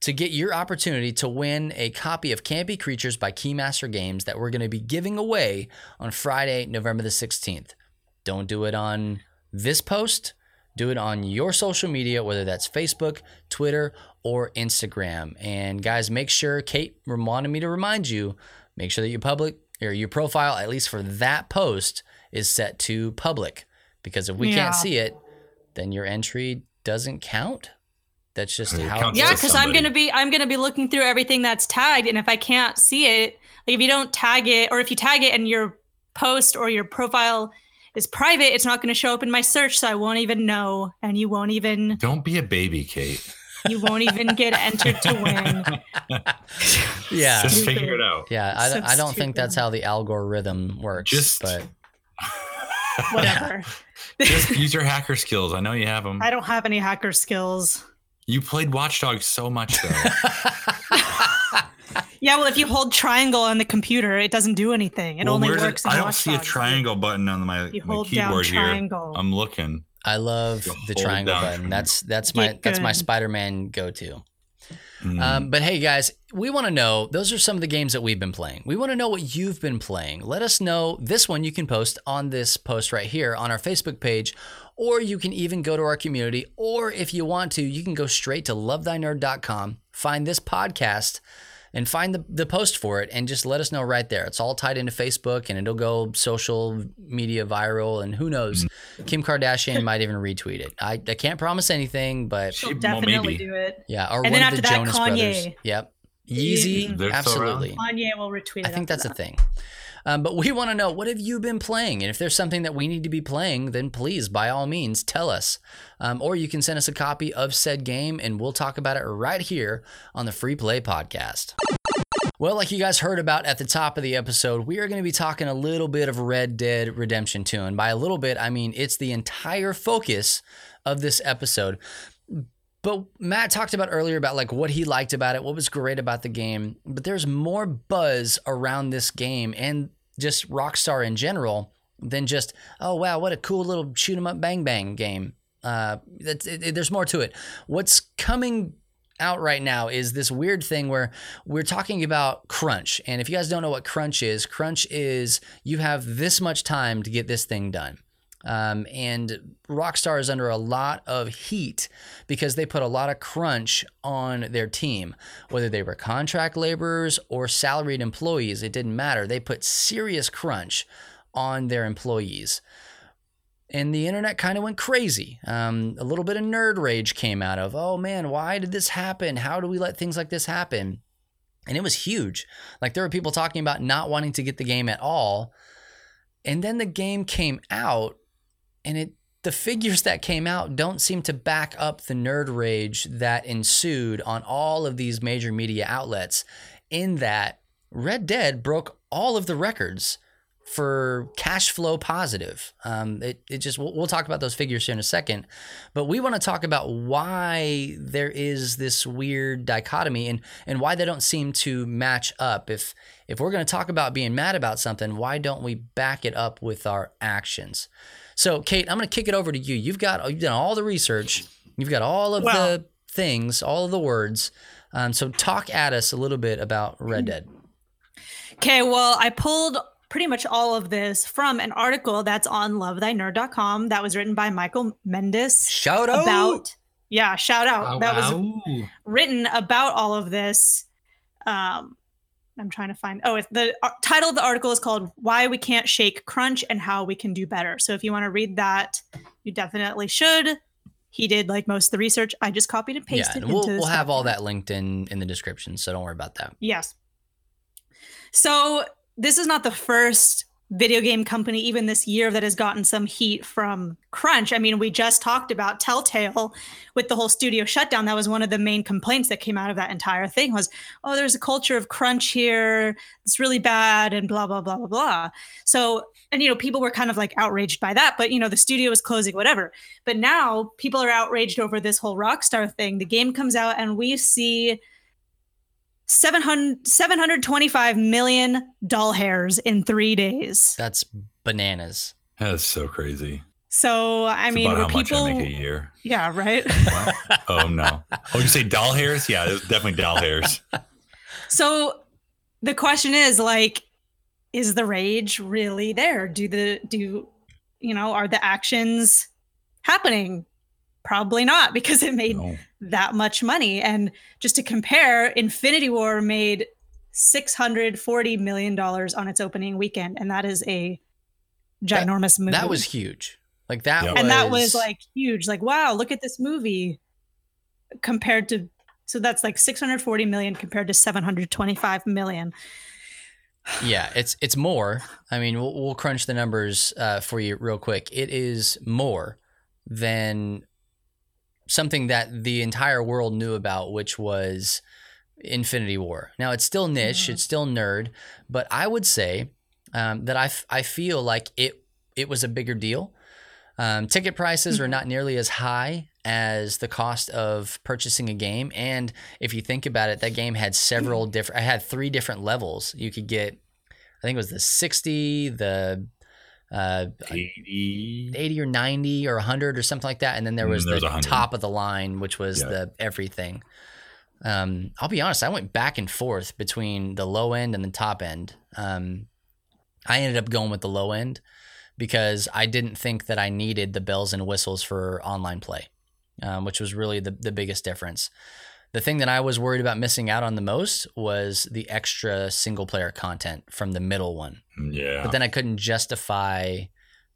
to get your opportunity to win a copy of Campy Creatures by Keymaster Games that we're going to be giving away on Friday, November the 16th. Don't do it on this post. Do it on your social media, whether that's Facebook, Twitter, or Instagram. And guys, make sure Kate wanted me to remind you, make sure that your public or your profile, at least for that post, is set to public. Because if we Yeah. can't see it, then your entry doesn't count. That's just It how. Yeah, because I'm gonna be I'm gonna be looking through everything that's tagged, and if I can't see it, like if you don't tag it, or if you tag it and your post or your profile is private, it's not gonna show up in my search, so I won't even know, and you won't even Don't be a baby, Kate. you won't even get entered to win. <laughs> Yeah. Just Stupid. figure it out. Yeah, I, So don't- I don't think that's how the algorithm works. Just- but Whatever. <laughs> Just use your hacker skills. I know you have them. I don't have any hacker skills. You played Watchdog so much though. <laughs> Yeah, well, if you hold triangle on the computer, it doesn't do anything. It Well, only where's works. it? in I don't Watch see a triangle button on my, You my hold down keyboard here. I'm looking. I love the triangle button. triangle. That's that's my Get that's my. Spider-Man go-to. Mm. Um, but hey, guys, we want to know. Those are some of the games that we've been playing. We want to know what you've been playing. Let us know. This one you can post on this post right here on our Facebook page, or you can even go to our community. Or if you want to, you can go straight to lovethynerd.com, find this podcast, and find the, the post for it, and just let us know right there. It's all tied into Facebook, and it'll go social media viral, and who knows, mm-hmm. Kim Kardashian might even retweet it. I, I can't promise anything, but She- She'll well, definitely maybe. do it. yeah, or And one then of the that, Jonas Kanye. Brothers. Yep. Yeezy, They're absolutely. Kanye will retweet it. I think after that's a thing. Um, but we want to know what have you been playing, and if there's something that we need to be playing, then please, by all means, tell us. Um, or you can send us a copy of said game, and we'll talk about it right here on the Free Play Podcast. Well, like you guys heard about at the top of the episode, we are going to be talking a little bit of Red Dead Redemption 2. And by a little bit, I mean it's the entire focus of this episode. But Matt talked about earlier about like what he liked about it, what was great about the game. But there's more buzz around this game and just Rockstar in general than just, oh, wow, what a cool little shoot 'em up bang bang game. Uh, it, it- there's more to it. What's coming out right now is this weird thing where we're talking about crunch. And if you guys don't know what crunch is, crunch is you have this much time to get this thing done. Um, and Rockstar is under a lot of heat because they put a lot of crunch on their team, whether they were contract laborers or salaried employees. It didn't matter. They put serious crunch on their employees and the internet kind of went crazy. Um, a little bit of nerd rage came out of, oh man, why did this happen? How do we let things like this happen? And it was huge. Like there were people talking about not wanting to get the game at all. And then the game came out, and it the figures that came out don't seem to back up the nerd rage that ensued on all of these major media outlets. In that Red Dead broke all of the records for cash flow positive. Um, it, it just we'll, we'll talk about those figures here in a second, but we want to talk about why there is this weird dichotomy and and why they don't seem to match up. If if we're going to talk about being mad about something, why don't we back it up with our actions? So, Kate, I'm going to kick it over to you. You've got you've done all the research. You've got all of Well- the things, all of the words. Um, so, talk at us a little bit about Red Dead. Okay, well, I pulled pretty much all of this from an article that's on lovethynerd.com that was written by Michael Mendes Shout out about yeah, shout out. Wow, that was written about all of this. Um, I'm trying to find. Oh, the uh, title of the article is called "Why We Can't Shake Crunch and How We Can Do Better." So if you want to read that, you definitely should. He did like most of the research. I just copied and Yeah, pasted. and we'll, we'll have all that linked in in the description, so don't worry about that. Yes. So this is not the first video game company, even this year, that has gotten some heat from crunch. I mean, we just talked about Telltale with the whole studio shutdown. That was one of the main complaints that came out of that entire thing was, oh, there's a culture of crunch here. It's really bad and blah, blah, blah, blah, blah. So, and, you know, people were kind of like outraged by that, but, you know, the studio was closing, whatever. But now people are outraged over this whole Rockstar thing. The game comes out and we see 700, 725 million doll hairs in three days. That's bananas. That's so crazy. So I It's mean, about were how much people? I make a year. Yeah, right. <laughs> Oh no! Oh, you say doll hairs? Yeah, it's definitely doll hairs. <laughs> so the question is, like, is the rage really there? Do the do you know are the actions happening? Probably not because it made No. That much money. And just to compare, Infinity War made six hundred forty million dollars on its opening weekend, and that is a ginormous movie. That was huge. Like that Yep. was and that was like huge. Like, wow, look at this movie. compared to so that's like 640 million compared to 725 million. <sighs> yeah, it's it's more. I mean, we'll, we'll crunch the numbers uh, for you real quick. It is more than something that the entire world knew about, which was Infinity War. Now it's still niche, Mhm. it's still nerd, but I would say um, that I, f- I feel like it it was a bigger deal. Um, ticket prices are not nearly as high as the cost of purchasing a game, and if you think about it, that game had several different. I had three different levels. You could get, I think it was the sixty, the uh, 80. 80 or 90 or 100 or something like that and then there Mm, was there the 100. top of the line which was Yeah. the everything um, i'll be honest i went back and forth between the low end and the top end um, i ended up going with the low end because i didn't think that i needed the bells and whistles for online play um, which was really the, the biggest difference the thing that i was worried about missing out on the most was the extra single player content from the middle one Yeah. but then I couldn't justify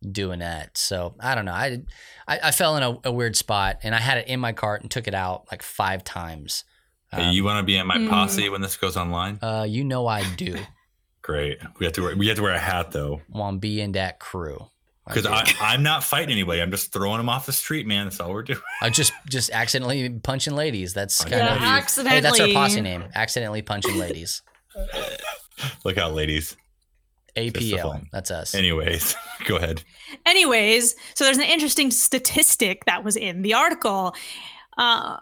doing that. So I don't know. I I, I fell in a, a weird spot, and I had it in my cart and took it out like five times. Hey, Um, you want to be in my Mm. posse when this goes online? uh, you know I do. <laughs> Great. We have to wear, we have to wear a hat though, Want to be in that crew because do. I I'm not fighting anybody. I'm just throwing them off the street, man. That's all we're doing. I just just accidentally punching ladies. That's kind Yeah, of accidentally. hey. That's our posse name. Accidentally punching ladies. <laughs> Look out, ladies. APL. That's us. Anyways, <laughs> go ahead. Anyways, so there's an interesting statistic that was in the article. Uh,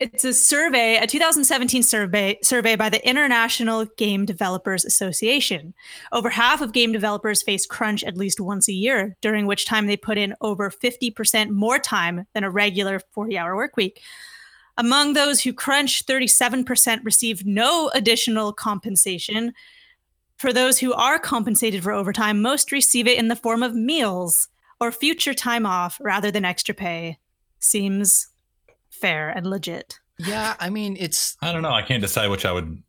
it's a survey, a 2017 survey survey by the International Game Developers Association. Over half of game developers face crunch at least once a year, during which time they put in over 50% more time than a regular 40-hour work week. Among those who crunch, 37% received no additional compensation. For those who are compensated for overtime, most receive it in the form of meals or future time off rather than extra pay. Seems fair and legit. Yeah, I mean it's I don't know. I can't decide which I would.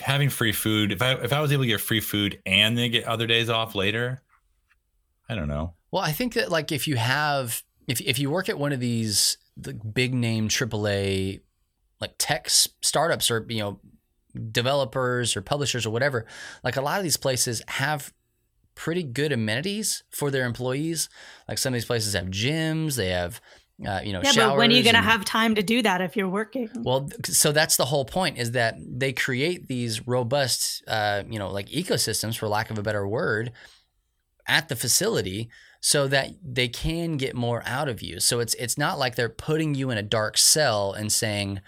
Having free food. If I if I was able to get free food and then get other days off later, I don't know. Well, I think that like if you have if if you work at one of these the big name AAA like tech startups or you know developers or publishers or whatever, like a lot of these places have pretty good amenities for their employees. Like some of these places have gyms, they have uh, you know Yeah, but when are you going to have time to do that if you're working? well, so that's the whole point is that they create these robust, uh, you know, like ecosystems, for lack of a better word, at the facility so that they can get more out of you. So it's it's not like they're putting you in a dark cell and saying,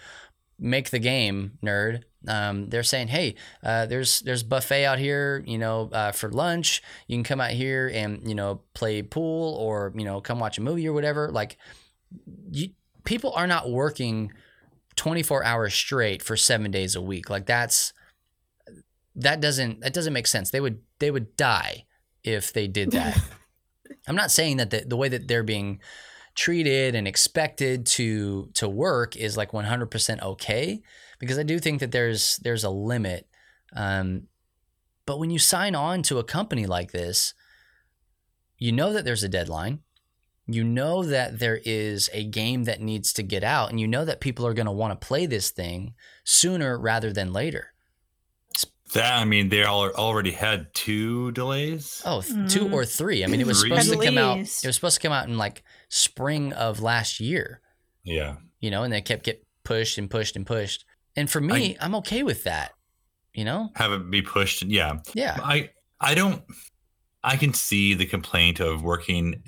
"Make the game, nerd." Um, they're saying, "Hey, uh, there's there's buffet out here, you know, uh, for lunch. You can come out here and you know play pool or you know come watch a movie or whatever." Like, you people are not working 24 hours straight for seven days a week. Like that's that doesn't that doesn't make sense. They would they would die if they did that. <laughs> I'm not saying that the, the way that they're being treated and expected to to work is like 100% okay because i do think that there's there's a limit. Um, but when you sign on to a company like this you know that there's a deadline you know that there is a game that needs to get out and you know that people are going to want to play this thing sooner rather than later That I mean, they all already had two delays. oh th- two mm. or three i mean it was Three? supposed to At come out it was supposed to come out in like spring of last year Yeah. you know and they kept get pushed and pushed and pushed and for me I, am okay with that you know Have it be pushed. Yeah. yeah I I don't. I can see the complaint of working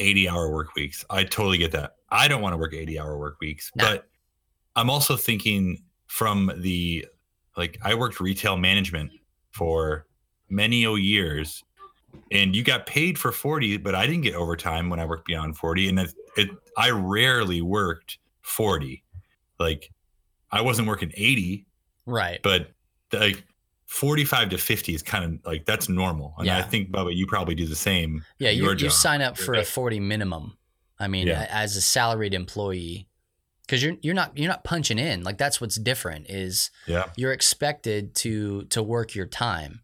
eighty hour work weeks. I totally get that. I don't want to work eighty hour work weeks, No. but I'm also thinking from the like I worked retail management for many o years, and you got paid for forty, but I didn't get overtime when I worked beyond forty, and it, it I rarely worked forty. Like I wasn't working eighty, right but like 45 to 50 is kind of like that's normal. And i think bubba you probably do the same yeah you, you sign up for a 40 minimum. I mean Yeah. as a salaried employee because you're you're not you're not punching in. Like that's what's different is yeah. you're expected to to work your time.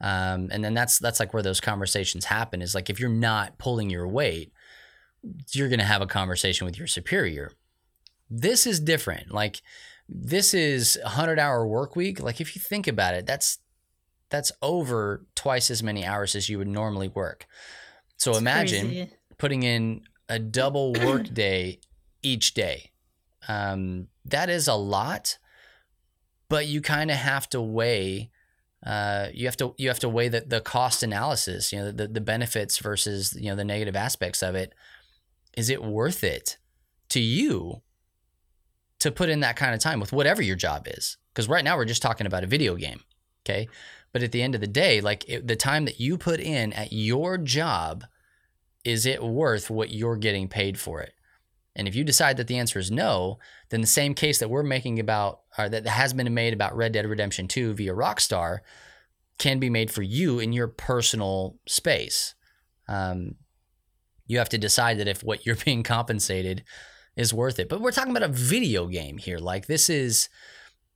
Um, and then that's that's like where those conversations happen is like if you're not pulling your weight you're going to have a conversation with your superior. This is different. Like this is a 100 hour work week. Like if you think about it, that's that's over twice as many hours as you would normally work. So It's imagine crazy. putting in a double work day each day. Um, that is a lot, but you kind of have to weigh. Uh, you have to you have to weigh the, the cost analysis. You know the the benefits versus you know the negative aspects of it. Is it worth it to you to put in that kind of time with whatever your job is? Because right now we're just talking about a video game, okay? But at the end of the day, like it, the time that you put in at your job is it worth what you're getting paid for it? And if you decide that the answer is no, then the same case that we're making about, or that has been made about Red Dead Redemption 2 via Rockstar, can be made for you in your personal space. Um, you have to decide that if what you're <laughs> being compensated is worth it. But we're talking about a video game here. Like this is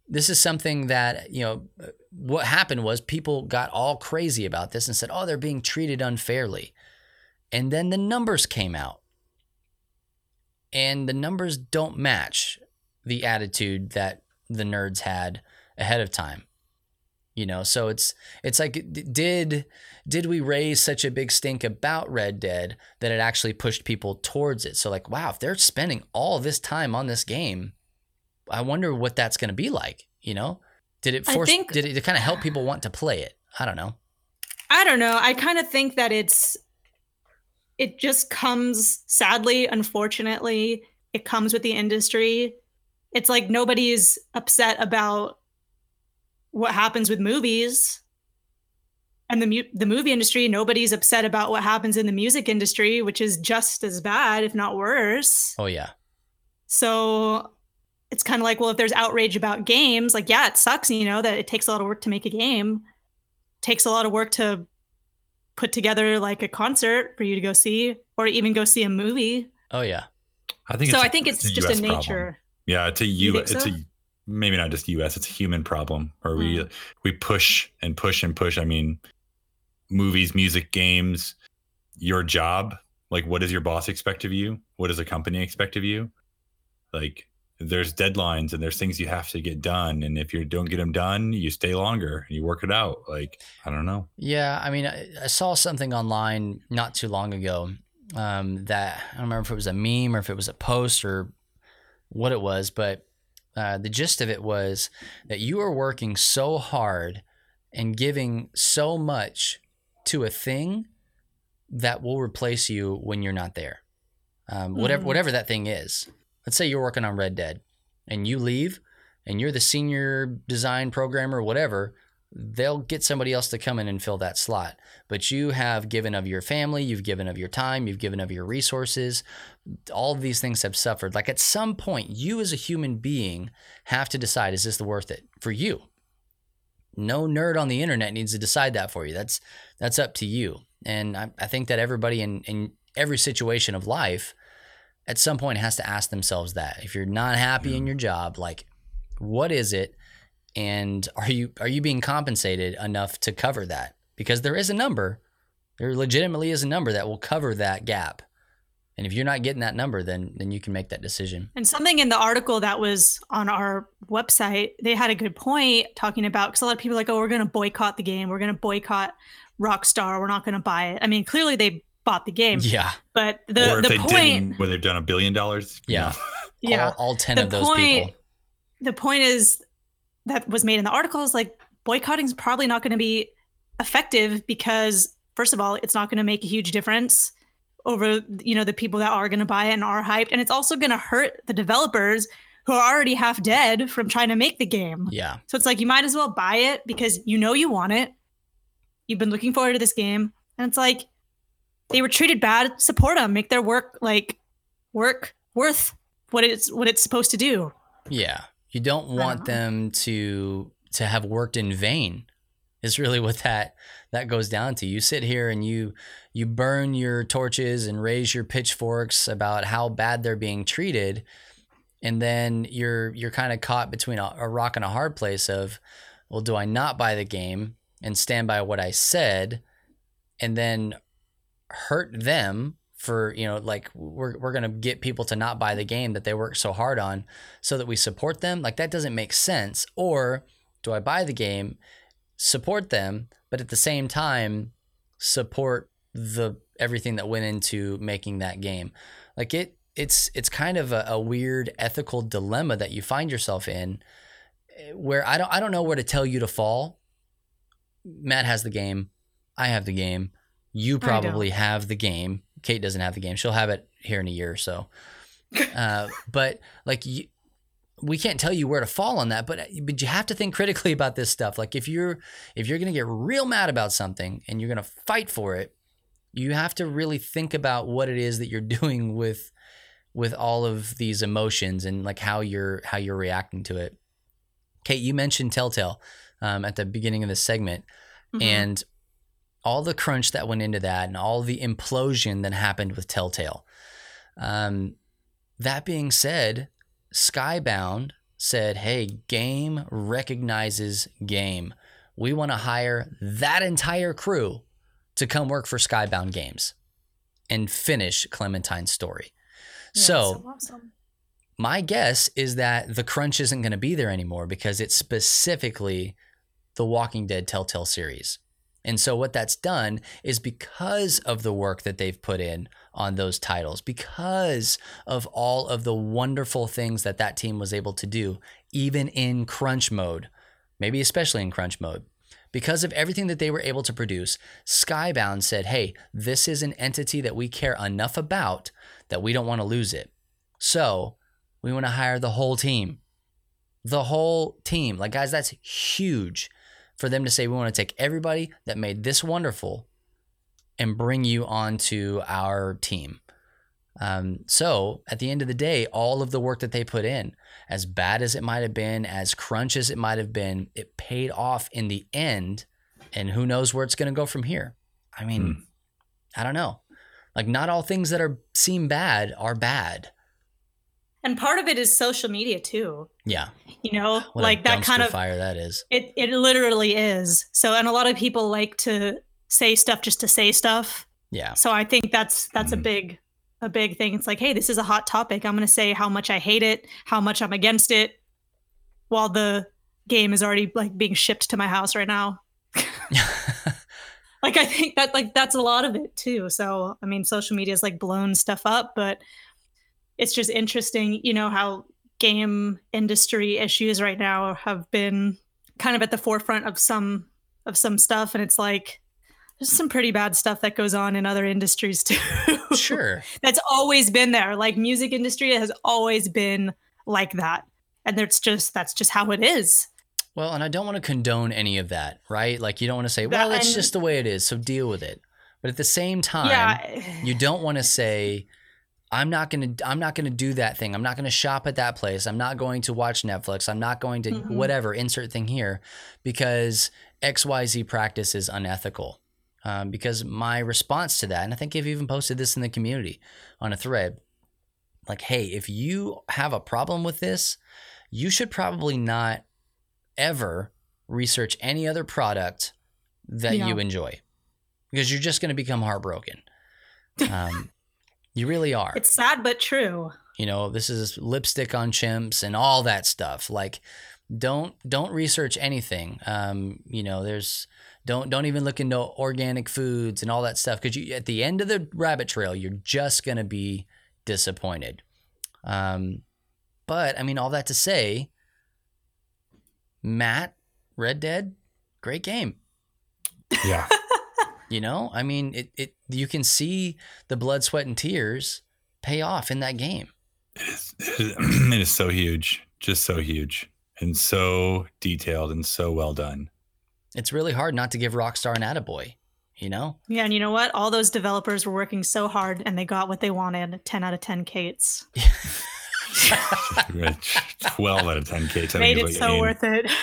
this is something that you know what happened was people got all crazy about this and said, "Oh, they're being treated unfairly." And then the numbers came out. And the numbers don't match the attitude that the nerds had ahead of time. You know, so it's it's like did did we raise such a big stink about Red Dead that it actually pushed people towards it? So like, wow, if they're spending all this time on this game, I wonder what that's going to be like, you know? Did it force think- did it kind of help people want to play it? I don't know. I don't know. I kind of think that it's it just comes sadly, unfortunately, it comes with the industry. It's like nobody's upset about what happens with movies and the mu- the movie industry. Nobody's upset about what happens in the music industry, which is just as bad, if not worse. Oh yeah. So it's kind of like, well, if there's outrage about games, like, yeah, it sucks, you know, that it takes a lot of work to make a game. takes a lot of work to put together like a concert for you to go see or even go see a movie. Oh yeah. I think so it's I think it's just US a problem. nature. Yeah, it's a U. think It's so? a maybe not just U.S. It's a human problem, where we we push and push and push. I mean, movies, music, games, your job. Like, what does your boss expect of you? What does a company expect of you? Like, there's deadlines and there's things you have to get done, and if you don't get them done, you stay longer and you work it out. Like, I don't know. Yeah, I mean, I, I saw something online not too long ago um, that I don't remember if it was a meme or if it was a post or what it was, but uh, the gist of it was that you are working so hard and giving so much to a thing that will replace you when you're not there. Um, whatever Mhm. whatever that thing is. Let's say you're working on Red Dead and you leave and you're the senior design programmer, whatever, they'll get somebody else to come in and fill that slot. But you have given of your family, you've given of your time, you've given of your resources. All of these things have suffered. Like at some point, you as a human being have to decide is this worth it for you? No nerd on the internet needs to decide that for you. That's that's up to you. And I, I think that everybody in, in every situation of life at some point has to ask themselves that. If you're not happy in your job, like what is it? And are you are you being compensated enough to cover that? Because there is a number. There legitimately is a number that will cover that gap. And if you're not getting that number, then then you can make that decision. And something in the article that was on our website, they had a good point talking about because a lot of people are like, oh, we're going to boycott the game. We're going to boycott Rockstar. We're not going to buy it. I mean, clearly they bought the game, Yeah. but the or if the they point, didn't, where they've done a billion dollars. Yeah. <laughs> yeah, All, all 10 The of those point- people. the point is that was made in the article is like boycotting is probably not going to be effective because first of all, it's not going to make a huge difference over you know the people that are going to buy it and are hyped, and it's also going to hurt the developers who are already half dead from trying to make the game. Yeah. So it's like you might as well buy it because you know you want it. You've been looking forward to this game, and it's like they were treated bad. Support them, make their work like work worth what it's what it's supposed to do. Yeah. You don't don't want them to to have worked in vain. Is really <laughs> what that that goes down to. You sit here and you you burn your torches and raise your pitchforks about how bad they're being treated, and then you're you're kind of caught between a, a rock and a hard place of, well, do I not buy the game and stand by what I said, and then hurt them for you know like we're we're gonna get people to not buy the game that they work so hard on so that we support them. Like that doesn't make sense. Or do I buy the game support them but at the same time support the everything that went into making that game? Like it it's it's kind of a, a weird ethical dilemma that you find yourself in where I don't I don't know where to tell you to fall. Matt has the game. I have the game. You probably have the game Kate doesn't have the game. She'll have it here in a year or so. <laughs> Uh, but like you, we can't tell you where to fall on that, but but you have to think critically about this stuff. Like if you're if you're gonna get real mad about something and you're gonna fight for it, you have to really think about what it is that you're <laughs> doing with with all of these emotions and like how you're how you're reacting to it. Kate, you mentioned Telltale um, at the beginning of this segment, mm-hmm. and all the crunch that went into that and all the implosion that happened with Telltale. Um, that being said, Skybound said, hey, game recognizes game. We want to hire that entire crew to come work for Skybound Games and finish Clementine's story. Yeah, so, so awesome. my guess is that the crunch isn't going to be there anymore because it's specifically the Walking Dead Telltale series. And so what that's done is because of the work that they've put in on those titles, because of all of the wonderful things that that team was able to do, even in crunch mode, maybe especially in crunch mode. Because of everything that they were able to produce, Skybound said, hey, this is an entity that we care enough about that we don't want to lose it. So we want to hire the whole team. The whole team. Like, guys, that's huge for them to say, we want to take everybody that made this wonderful and bring you onto our team. Um, so at the end of the day, all of the work that they put in, as bad as it might have been, as crunch as it might have been, it paid off in the end. And who knows where it's going to go from here? I mean, mm. I don't know. Like, not all things that are seem bad are bad and part of it is social media too. Yeah. You know what like that kind of fire that is. It it literally is. So and a lot of people like to say stuff just to say stuff. Yeah. So i think that's that's mm-hmm. a big a big thing. It's like hey this is a hot topic. I'm going to say how much i hate it how much i'm against it while the game is already like being shipped to my house right now. <laughs> Like i think that like that's a lot of it too. So i mean social media is like blown stuff up but it's just interesting, you know, how game industry issues right now have been kind of at the forefront of some of some stuff and it's like there's some pretty bad stuff that goes on in other industries <laughs> too. Sure. That's always been there. Like music industry has always been like that. And that's just that's just how it is. Well, and I don't want to condone any of that, right? Like you don't want to say, well, it's just the way it is, so deal with it. But at the same time, yeah. you don't want to say, I'm not going to I'm not going to do that thing. I'm not going to shop at that place. I'm not going to watch Netflix. I'm not going to mm-hmm. whatever insert thing here because XYZ practice is unethical. Um, because my response to that, and I think I've even posted this in the community on a thread, like, hey, if you have a problem with this, you should probably not ever research any other product that yeah. you enjoy because you're just going to become heartbroken. Um, you really are. It's sad but true. You know, this is lipstick on chimps and all that stuff. Like, don't don't research anything. Um, you know, there's don't don't even look into organic foods and all that stuff because you at the end of the rabbit trail, you're just gonna be disappointed. Um, but I mean, all that to say, Matt, Red Dead, great game. Yeah. <laughs> You know, I mean, it, it you can see the blood, sweat, and tears pay off in that game. It is, it is <clears throat> so huge, just so huge, and so detailed and so well done. It's really hard not to give Rockstar an attaboy, you know? Yeah, and you know what? All those developers were working so hard and they got what they wanted 10 out of 10 Kates. <laughs> 12 out of 10 Kates. Made it so worth it. <laughs>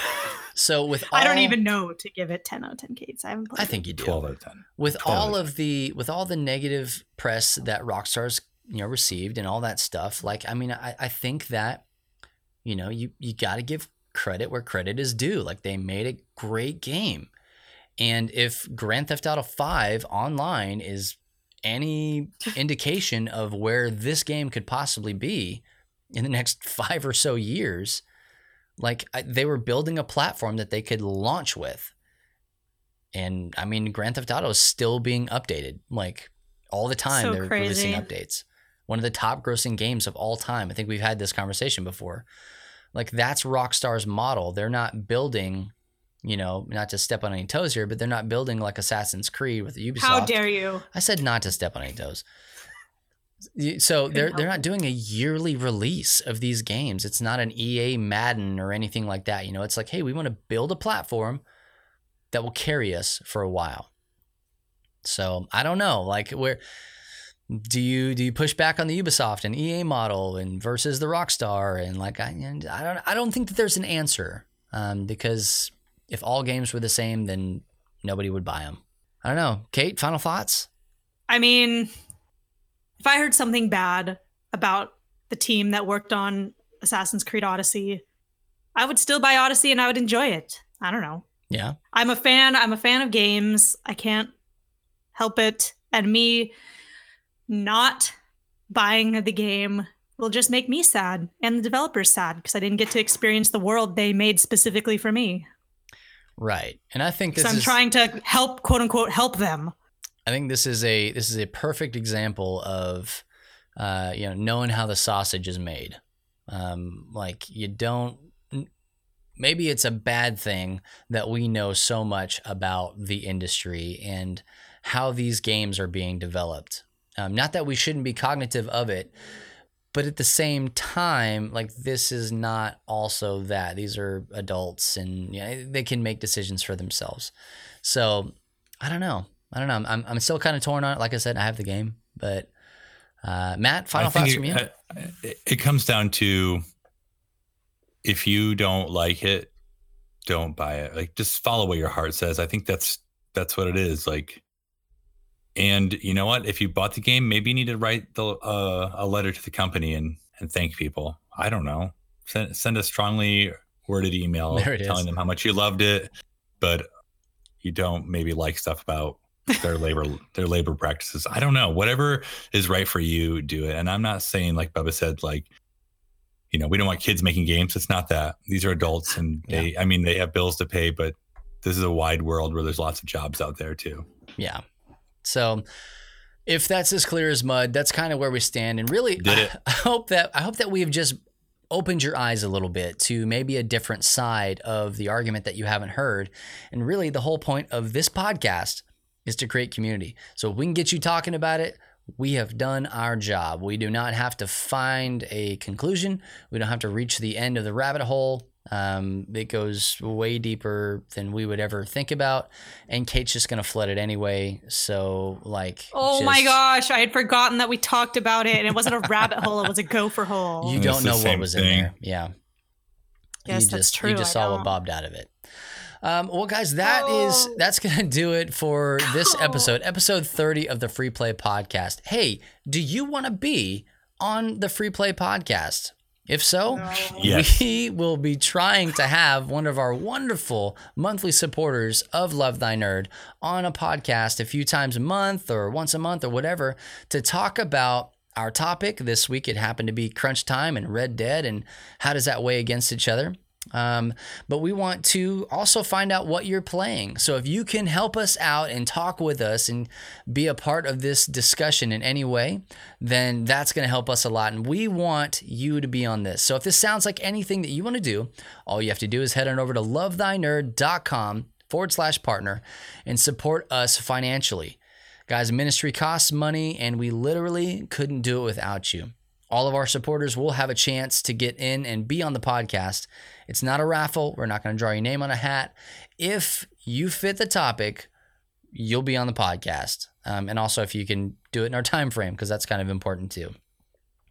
So with all, I don't even know to give it 10 out of 10 Kates. I haven't played I think you do. 12 out of 10. With all of the with all the negative press that Rockstar's you know received and all that stuff, like I mean, I, I think that you know you you got to give credit where credit is due. Like they made a great game, and if Grand Theft Auto Five online is any <laughs> indication of where this game could possibly be in the next five or so years. Like I, they were building a platform that they could launch with. And I mean, Grand Theft Auto is still being updated. Like all the time, So they're releasing updates. One of the top grossing games of all time. I think we've had this conversation before. Like that's Rockstar's model. They're not building, you know, not to step on any toes here, but they're not building like Assassin's Creed with Ubisoft. How dare you? I said not to step on any toes. You- So they're they're not doing a yearly release of these games. It's not an EA Madden or anything like that. You know, it's like, hey, we want to build a platform that will carry us for a while. So I don't know, like where do you do you push back on the Ubisoft and EA model and versus the Rockstar and like I and I don't I don't think that there's an answer um, because if all games were the same, then nobody would buy them. I don't know, Kate. Final thoughts? I mean, if I heard something bad about the team that worked on Assassin's Creed Odyssey, I would still buy Odyssey and I would enjoy it. I don't know. Yeah. I'm a fan. I'm a fan of games. I can't help it. And me not buying the game will just make me sad and the developers sad because I didn't get to experience the world they made specifically for me. Right. And I think this So I'm is trying to help, quote unquote, help them. I think this is a this is a perfect example of uh, you know knowing how the sausage is made. Um, like you don't. Maybe it's a bad thing that we know so much about the industry and how these games are being developed. Um, not that we shouldn't be cognitive of it, but at the same time, like this is not also that. These are adults and you know, they can make decisions for themselves. So I don't know. I don't know. I'm, I'm still kind of torn on it. Like I said, I have the game, but uh, Matt, final thoughts it, from you? uh, it- it comes down to if you don't like it, don't buy it. Like just follow what your heart says. I think that's that's what it is. Like, and you know what? If you bought the game, maybe you need to write the uh, a letter to the company and and thank people. I don't know. Send send a strongly worded email <laughs> telling is. them how much you loved it, but you don't maybe like stuff about their labor their labor practices. I don't know. Whatever is right for you, do it. And I'm not saying like Bubba said, like, you know, we don't want kids making games. It's not that. These are adults and they I mean they have bills to pay, but this is a wide world where there's lots of jobs out there too. Yeah. So if that's as clear as mud, that's kind of where we stand. And really, it. <laughs> I, hope that I hope that we have just opened your eyes a little bit to maybe a different side of the argument that you haven't heard. And really, the whole point of this podcast is to create community. So if we can get you talking about it, we have done our job. We do not have to find a conclusion. We don't have to reach the end of the rabbit hole. Um, it goes way deeper than we would ever think about, and Kate's just gonna flood it anyway. So, like, Oh my gosh, I had forgotten that we talked about it and it wasn't a rabbit hole, it was a gopher hole. you don't know what same was in there. Yeah, Yes, you that's just true, you just I saw what bobbed out of it. Um, well, guys, that is Oh. that's gonna <laughs> do it for this Oh. <gasps> episode, episode thirty of the Free Play Podcast. Hey, do you want to be on the Free Play Podcast? If so, Yes. we <laughs> will be trying to have one of our wonderful monthly supporters of Love Thy Nerd on a podcast a few times a month or once a month or whatever to talk about our topic. This week it happened to be Crunch Time and Red Dead and how does that weigh against each other. Um, but we want to also find out what you're playing. So if you can help us out and talk with us and be a part of this discussion in any way, then that's going to help us a lot. And we want you to be on this. So if this sounds like anything that you want to do, all you have to do is head on over to lovethynerd.com forward slash partner and support us financially. Guys, ministry costs money, and we literally couldn't do it without you. All of our supporters will have a chance to get in and be on the podcast. It's not a raffle. We're not going to draw your name on a hat. If you fit the topic, you'll be on the podcast. Um, and also, if you can do it in our <laughs> time frame, because that's kind of important too.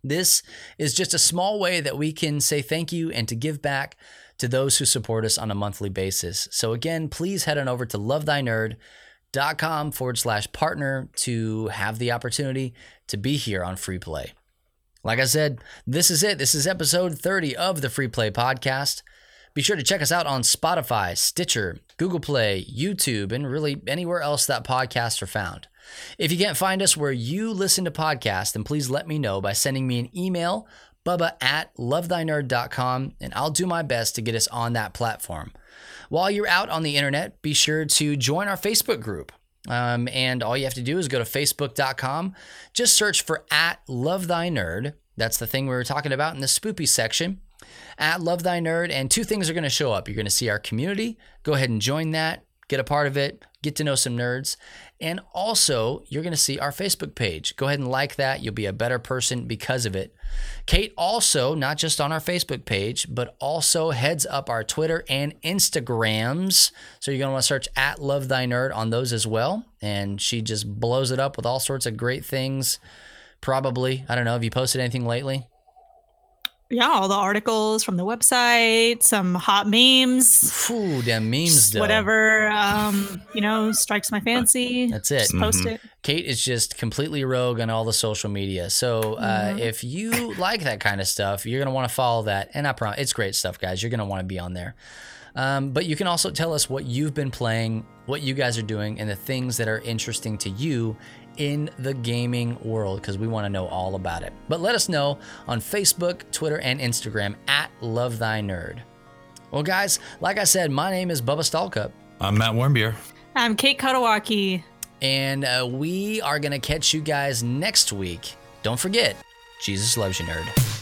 This is just a small way that we can say thank you and to give back to those who support us on a monthly basis. So, again, please head on over to lovethynerd.com forward slash partner to have the opportunity to be here on Free Play. Like I said, this is it. This is episode 30 of the Free Play Podcast. Be sure to check us out on Spotify, Stitcher, Google Play, YouTube, and really anywhere else that podcasts are found. If you can't find us where you listen to podcasts, then please let me know by sending me an email, bubba at lovethynerd.com, and I'll do my best to get us on that platform. While you're out on the internet, be sure to join our Facebook group. Um, and all you have to do is go to facebook.com, just search for at love thy nerd. That's the thing we were talking about in the spoopy section. At love thy nerd, and two things are going to show up. You're going to see our community. Go ahead and join that, get a part of it, get to know some nerds. And also, you're going to see our Facebook page. Go ahead and like that. You'll be a better person because of it. Kate also, not just on our Facebook page, but also heads up our Twitter and Instagrams. So you're going to want to search at Love Thy Nerd on those as well. And she just blows it up with all sorts of great things. Probably. I don't know. Have you posted anything lately? Yeah, all the articles from the website, some hot memes. Ooh, damn memes, though. Whatever, um, you know, strikes my fancy. That's it. Just post Mhm. it. Kate is just completely rogue on all the social media. So uh, Mhm. if you like that kind of stuff, you're gonna want to follow that. And I promise, it's great stuff, guys. You're gonna want to be on there. Um, but you can also tell us what you've been playing, what you guys are doing, and the things that are interesting to you in the gaming world because we want to know all about it. But let us know on Facebook, Twitter, and Instagram at Love Thy Nerd. Well, guys, like I said, my name is Bubba Stallcup. I'm Matt Warmbier. I'm Kate Katawaki. And uh, we are going to catch you guys next week. Don't forget, Jesus loves you, nerd.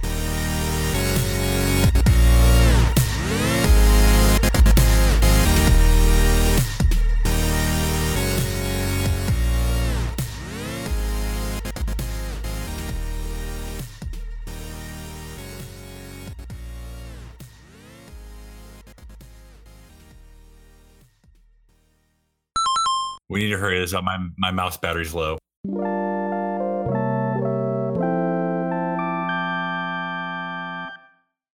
I need to hurry this up. My my mouse battery's low.